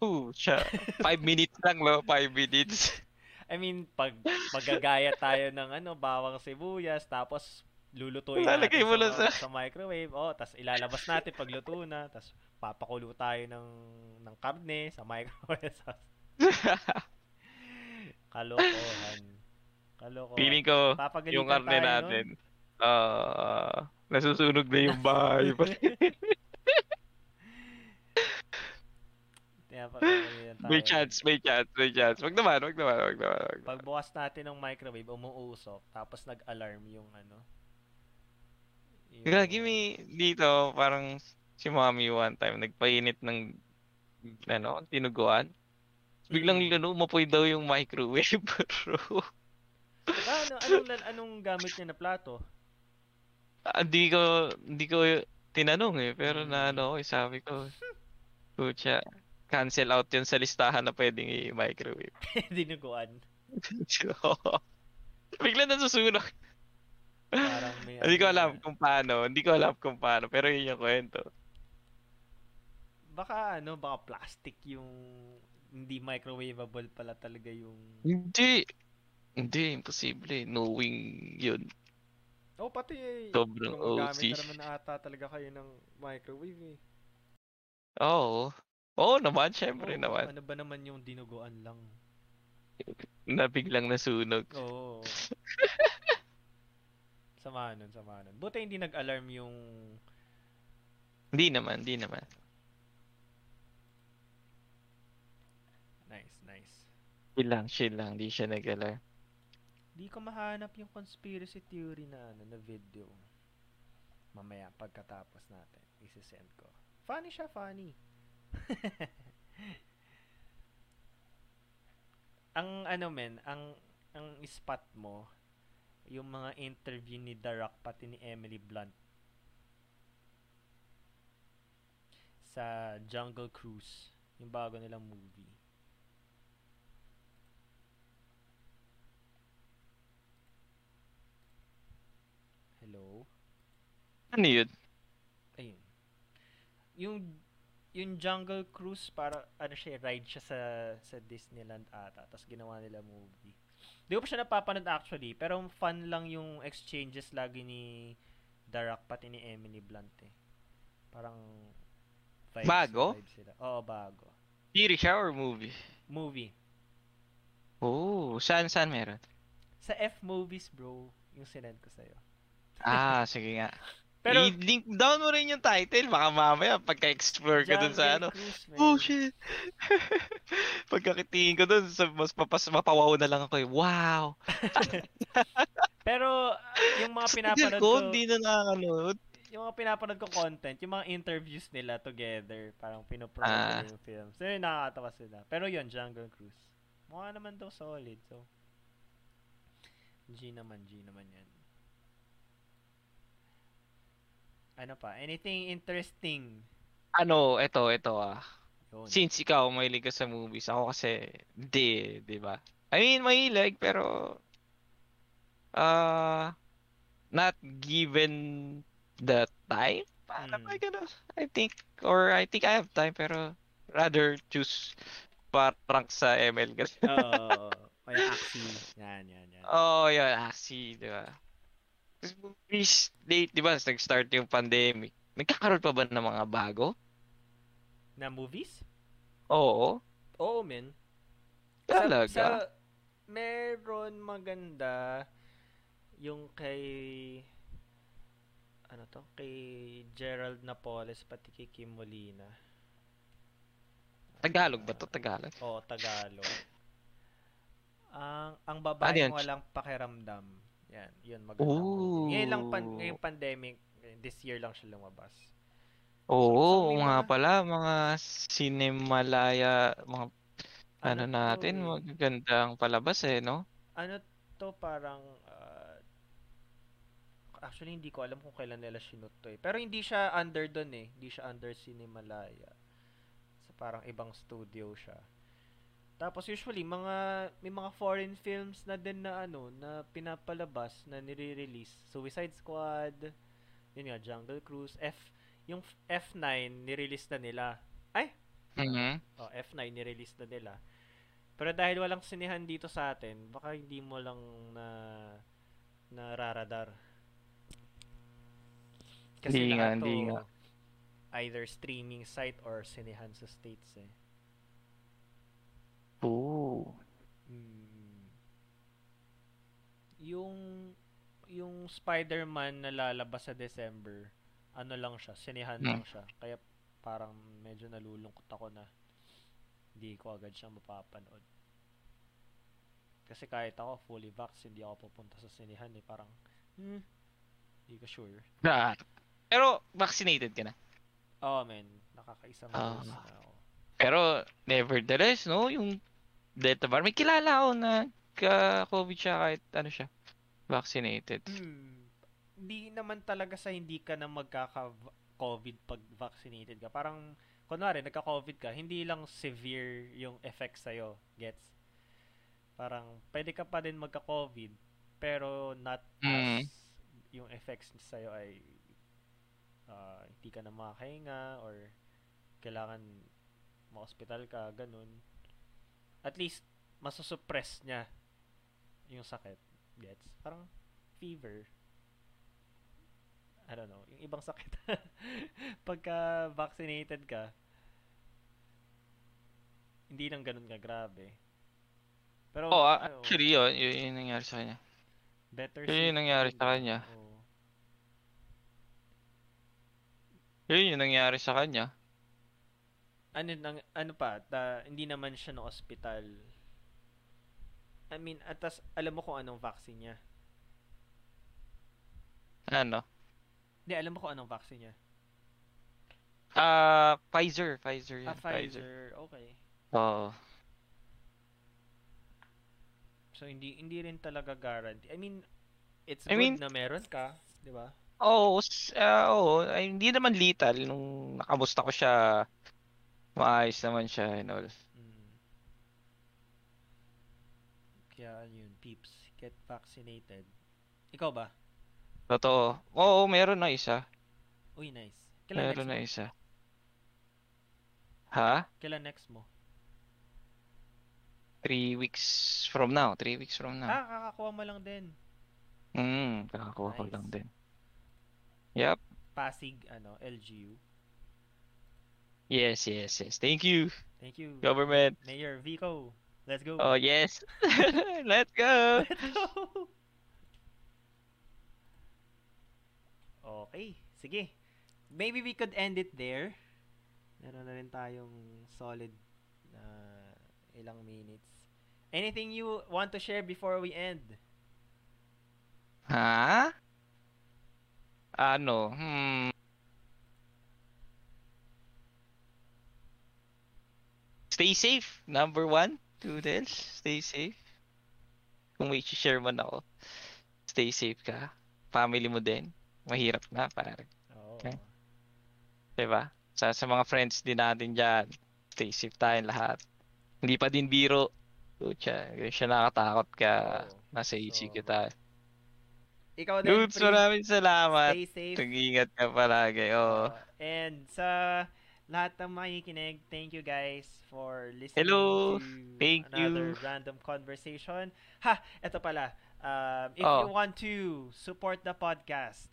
Speaker 2: Oo, siya. [LAUGHS] Five minutes lang, no? Five minutes. [LAUGHS]
Speaker 1: I mean, pag paggagaya tayo ng ano, bawang sibuyas, tapos lulutuin
Speaker 2: Lalagay
Speaker 1: natin
Speaker 2: mo
Speaker 1: sa,
Speaker 2: lang sa-
Speaker 1: sa microwave. Oh, tapos ilalabas natin pag luto na, tapos papakulo tayo ng ng karne sa microwave. [LAUGHS] Kalokohan. Kalokohan.
Speaker 2: Feeling ko,
Speaker 1: Papagalitan
Speaker 2: yung karne natin, ah, nasusunog na yung bahay. [LAUGHS] May chance, may chance, may chance. Wag naman, wag naman, wag naman. Wag naman.
Speaker 1: Pagbukas natin ng microwave, umuusok, tapos nag-alarm yung ano. yung-
Speaker 2: Gagi may dito, parang si mommy one time, nagpainit ng, ano, tinuguan. Biglang
Speaker 1: Mm.
Speaker 2: ano, umapoy daw yung microwave, [LAUGHS] bro.
Speaker 1: Ah, ano, anong, anong gamit niya na plato?
Speaker 2: Ah, Hindi ko, hindi ko tinanong eh, pero
Speaker 1: Mm.
Speaker 2: na ano, eh, sabi ko, [LAUGHS] pucha, cancel out yun sa listahan na pwedeng i-microwave. [LAUGHS]
Speaker 1: Dinuguan. [LAUGHS]
Speaker 2: Bigla nasusunog.
Speaker 1: Parang may
Speaker 2: Hindi ko
Speaker 1: ano
Speaker 2: alam
Speaker 1: na-
Speaker 2: kung paano, hindi ko alam kung paano, pero yun yung kwento.
Speaker 1: Baka ano, baka plastic yung hindi microwavable pala talaga yung...
Speaker 2: Hindi. Hindi, imposible. Knowing yun.
Speaker 1: Oh, pati eh.
Speaker 2: Sobrang
Speaker 1: gumagamit
Speaker 2: OC.
Speaker 1: na naman ata talaga kayo ng microwave eh.
Speaker 2: Oo. Oo naman, syempre
Speaker 1: Oo,
Speaker 2: naman.
Speaker 1: Ano ba naman yung dinuguan lang?
Speaker 2: Na biglang nasunog.
Speaker 1: Oo. [LAUGHS] sama nun, sama nun. Buti hindi nag-alarm yung...
Speaker 2: Hindi naman, hindi naman.
Speaker 1: Nice, nice.
Speaker 2: Chill lang, chill lang. Hindi siya nag-alarm.
Speaker 1: Di ko mahanap yung conspiracy theory na ano na video. Mamaya pagkatapos natin, isi-send ko. Funny siya, funny. [LAUGHS] ang ano men, ang ang spot mo yung mga interview ni Rock pati ni Emily Blunt. sa Jungle Cruise, yung bago nilang movie. Hello?
Speaker 2: Ano yun?
Speaker 1: Ayun. Yung yung Jungle Cruise para ano siya ride siya sa sa Disneyland ata tapos ginawa nila movie. Di ko pa siya napapanood actually pero fun lang yung exchanges lagi ni Rock pati ni Emily Blunt eh. Parang vibes,
Speaker 2: Bago?
Speaker 1: vibes sila. Oo, bago.
Speaker 2: Series siya or movie?
Speaker 1: Movie.
Speaker 2: Oh, saan saan meron?
Speaker 1: Sa F movies, bro, yung sinend ko sa'yo.
Speaker 2: Ah, sige nga.
Speaker 1: Pero
Speaker 2: I-link down mo rin yung title. Baka mamaya pagka-explore ka dun sa ano.
Speaker 1: Man.
Speaker 2: Oh shit. [LAUGHS] Pagkakitingin ko dun, sa mas papas mapawaw na lang ako eh. Wow. [LAUGHS]
Speaker 1: Pero yung mga pinapanood ko,
Speaker 2: hindi na nakakanood.
Speaker 1: yung mga pinapanood ko content, yung mga interviews nila together, parang pinopromote
Speaker 2: Ah.
Speaker 1: yung film. So yun, nakakatawa sila. Pero yun, Jungle Cruise. Mukha naman daw solid, so. G naman, G naman yan. Ano pa? Anything interesting?
Speaker 2: Ano, ito, ito ah.
Speaker 1: Yun.
Speaker 2: Since ikaw mahilig ka sa movies, ako kasi hindi, di ba? I mean, mahilig, pero uh, not given the time. Paano
Speaker 1: Mm.
Speaker 2: ba gano'n? I think, or I think I have time, pero rather choose parang sa ML kasi.
Speaker 1: Oo. o yung Axie. Yan, yan, yan.
Speaker 2: Oh, yun, Axie, di ba? Movies, late, di ba? Nag-start yung pandemic. Nagkakaroon pa ba ng mga bago?
Speaker 1: Na movies?
Speaker 2: Oo.
Speaker 1: Oo, men.
Speaker 2: Talaga?
Speaker 1: Sa, sa, meron maganda yung kay ano to? Kay Gerald Napoles pati kay Kim Molina.
Speaker 2: Tagalog ba to? Tagalog?
Speaker 1: Oo, Tagalog. Ang ang
Speaker 2: Ano
Speaker 1: babae
Speaker 2: yan?
Speaker 1: walang pakiramdam. Yan, yun maganda.
Speaker 2: Ooh.
Speaker 1: Ngayon lang pan, ngayong pandemic, eh, this year lang siya lumabas.
Speaker 2: Oo,
Speaker 1: so may
Speaker 2: nga
Speaker 1: mga-
Speaker 2: pala, mga Cinemalaya, mga ano,
Speaker 1: to
Speaker 2: natin,
Speaker 1: eh?
Speaker 2: magagandang palabas eh, no?
Speaker 1: ano to parang ah, actually hindi ko alam kung kailan nila sinut to eh. Pero hindi siya under doon eh. Hindi siya under Cinemalaya. So parang ibang studio siya. Tapos usually mga may mga foreign films na din na ano na pinapalabas na nire-release. Suicide Squad, yun nga Jungle Cruise, F yung F9 nirelease na nila. Ay,
Speaker 2: Mhm.
Speaker 1: Oh, F9 ni-release na nila. Pero dahil walang sinihan dito sa atin, baka hindi mo lang na nararadar.
Speaker 2: Hindi nga, hindi nga.
Speaker 1: either streaming site or sinihan sa states eh.
Speaker 2: Oo.
Speaker 1: Mm. Yung yung Spider-Man na lalabas sa December, ano lang siya, sinihan
Speaker 2: Hmm.
Speaker 1: lang siya. Kaya parang medyo nalulungkot ako na hindi ko agad siya mapapanood. Kasi kahit ako fully vax, hindi ako pupunta sa sinihan eh. Parang, hmm, hindi ko sure.
Speaker 2: Ah. Pero, vaccinated ka na.
Speaker 1: Oh man, nakakaisang
Speaker 2: Ah.
Speaker 1: dose na ako.
Speaker 2: Pero, nevertheless, no, yung Delta variant, may kilala ako na ka-COVID siya kahit ano siya, vaccinated.
Speaker 1: Hmm. Hindi naman talaga sa hindi ka na magkaka-COVID pag vaccinated ka. Parang, kunwari, nagka-COVID ka, hindi lang severe yung effects sa'yo. Gets? Parang, pwede ka pa din magka-COVID, pero not
Speaker 2: Mm.
Speaker 1: as yung effects sa'yo ay ah, hindi ka na makakahinga or kailangan ma-hospital ka, ganun. At least, masusuppress niya yung sakit. Gets? Parang fever. I don't know. Yung ibang sakit. [LAUGHS] Pagka vaccinated ka, hindi nang ganun ka grabe. Pero,
Speaker 2: Oh,
Speaker 1: ano,
Speaker 2: actually, yun, yun yung nangyari sa kanya.
Speaker 1: better
Speaker 2: yun yung
Speaker 1: safe
Speaker 2: nangyari sa kanya.
Speaker 1: Oo.
Speaker 2: Yun yung nangyari sa kanya.
Speaker 1: Ano nang ano pa ta, hindi naman siya no ospital I mean atas alam mo kung anong vaccine niya?
Speaker 2: Ano?
Speaker 1: hindi alam mo kung anong vaccine niya?
Speaker 2: Ah, Pfizer, Pfizer yan,
Speaker 1: ah Pfizer okay.
Speaker 2: Oo.
Speaker 1: so hindi hindi rin talaga guarantee. I mean it's
Speaker 2: I
Speaker 1: good
Speaker 2: mean-
Speaker 1: na meron ka di ba?
Speaker 2: Oo, ah, oo, ay, hindi naman lethal. Nung nakamusta ko siya, maayos naman siya and all.
Speaker 1: Mm. Kaya ano yun, peeps, get vaccinated. Ikaw ba?
Speaker 2: Totoo. Oo, meron na isa.
Speaker 1: Uy, nice. Kailan
Speaker 2: Meron na
Speaker 1: mo?
Speaker 2: isa. Ha?
Speaker 1: Kailan next mo?
Speaker 2: Three weeks from now. Three weeks from now.
Speaker 1: Ah, kakakuha mo lang din.
Speaker 2: Hmm, kakakuha ko
Speaker 1: Nice.
Speaker 2: lang din. Yep.
Speaker 1: Pasig, ano, LGU.
Speaker 2: Yes, yes, yes. Thank you,
Speaker 1: Thank you.
Speaker 2: government.
Speaker 1: Mayor Vico. Let's go.
Speaker 2: Oh, yes. [LAUGHS] Let's go.
Speaker 1: Let's go. [LAUGHS] Okay, sige. Maybe we could end it there. Meron na rin tayong solid na ilang minutes. Anything you want to share before we end?
Speaker 2: Ha? Ano? Hmm. Stay safe. Number one. Doodles. Stay safe. Kung may share man ako. Stay safe ka. Family mo din. Mahirap na, pare.
Speaker 1: Oo.
Speaker 2: Okay. Diba? Sa, sa mga friends din natin dyan. Stay safe tayong lahat. Hindi pa din biro. Pucha, siya nakatakot ka.
Speaker 1: Oo.
Speaker 2: Nasa EC
Speaker 1: So,
Speaker 2: kita.
Speaker 1: Ikaw din,
Speaker 2: Dudes, maraming salamat.
Speaker 1: Stay safe.
Speaker 2: Nag-iingat ka palagi. Oo.
Speaker 1: Uh, and sa lahat ng makikinig, thank you guys for listening
Speaker 2: Hello.
Speaker 1: to
Speaker 2: Thank
Speaker 1: another
Speaker 2: you.
Speaker 1: random conversation. Ha, eto pala. Um, if
Speaker 2: Oh.
Speaker 1: you want to support the podcast,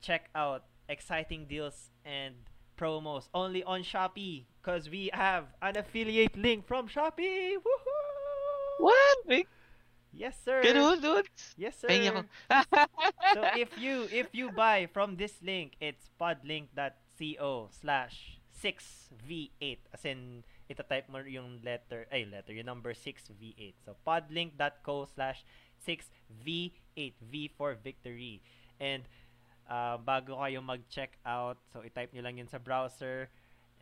Speaker 1: check out exciting deals and promos only on Shopee because we have an affiliate link from Shopee. Woohoo!
Speaker 2: What?
Speaker 1: Yes, sir.
Speaker 2: ganun, dudes.
Speaker 1: Yes, sir. So if you if you buy from this link, it's podlink.co slash 6v8. As in, ita-type mo yung letter, ay letter, yung number 6v8. So podlink.co slash 6v8. V for victory. And uh, bago kayo mag-check out, so i-type nyo lang yun sa browser.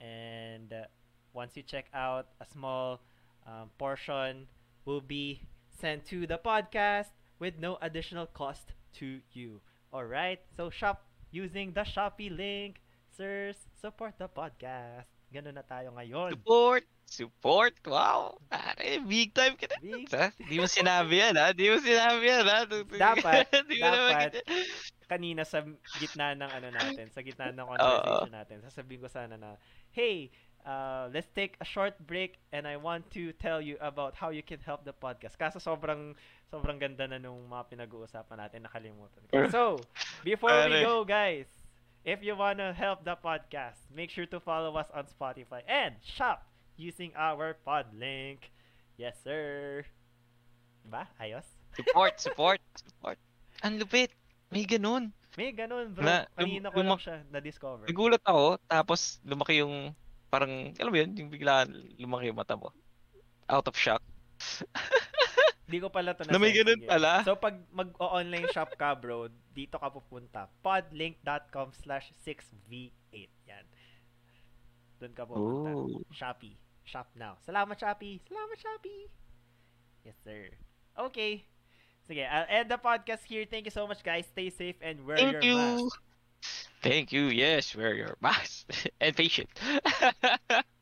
Speaker 1: And uh, once you check out, a small um, portion will be sent to the podcast with no additional cost to you. Alright? So shop using the Shopee link. Sirs, support the podcast. Ganun na tayo ngayon.
Speaker 2: Support. Support. Wow. Pare, big time ka na.
Speaker 1: Big?
Speaker 2: Di mo sinabi yan, ha? Di mo sinabi yan, ha?
Speaker 1: Dapat, [LAUGHS] dapat. kanina sa gitna ng ano natin, sa gitna ng conversation natin, sasabihin ko sana na, hey, uh, let's take a short break and I want to tell you about how you can help the podcast. Kaso sobrang sobrang ganda na nung mga pinag-uusapan natin, nakalimutan ko. So, before we go, guys, if you wanna help the podcast, make sure to follow us on Spotify and shop using our pod link. Yes, sir. Diba? Ayos?
Speaker 2: Support, support, support. Ang lupit. May ganun.
Speaker 1: May ganun, bro.
Speaker 2: Na-
Speaker 1: Kanina ko lang siya na-discover.
Speaker 2: Nagulat ako, tapos lumaki yung, parang, alam mo yun, yung bigla lumaki yung mata mo. Out of shock. [LAUGHS]
Speaker 1: Di ko pala to
Speaker 2: Na may ganun pala?
Speaker 1: So, pag mag-online shop ka, bro, dito ka pupunta. podlink.com slash 6v8. Yan. Doon ka pupunta.
Speaker 2: Oh.
Speaker 1: Shopee. Shop now. Salamat, Shopee. Salamat, Shopee. Yes, sir. Okay. Sige, I'll end the podcast here. Thank you so much, guys. Stay safe and wear
Speaker 2: Thank
Speaker 1: your
Speaker 2: you.
Speaker 1: mask.
Speaker 2: Thank you. Yes, wear your [LAUGHS] mask. and patient. [LAUGHS]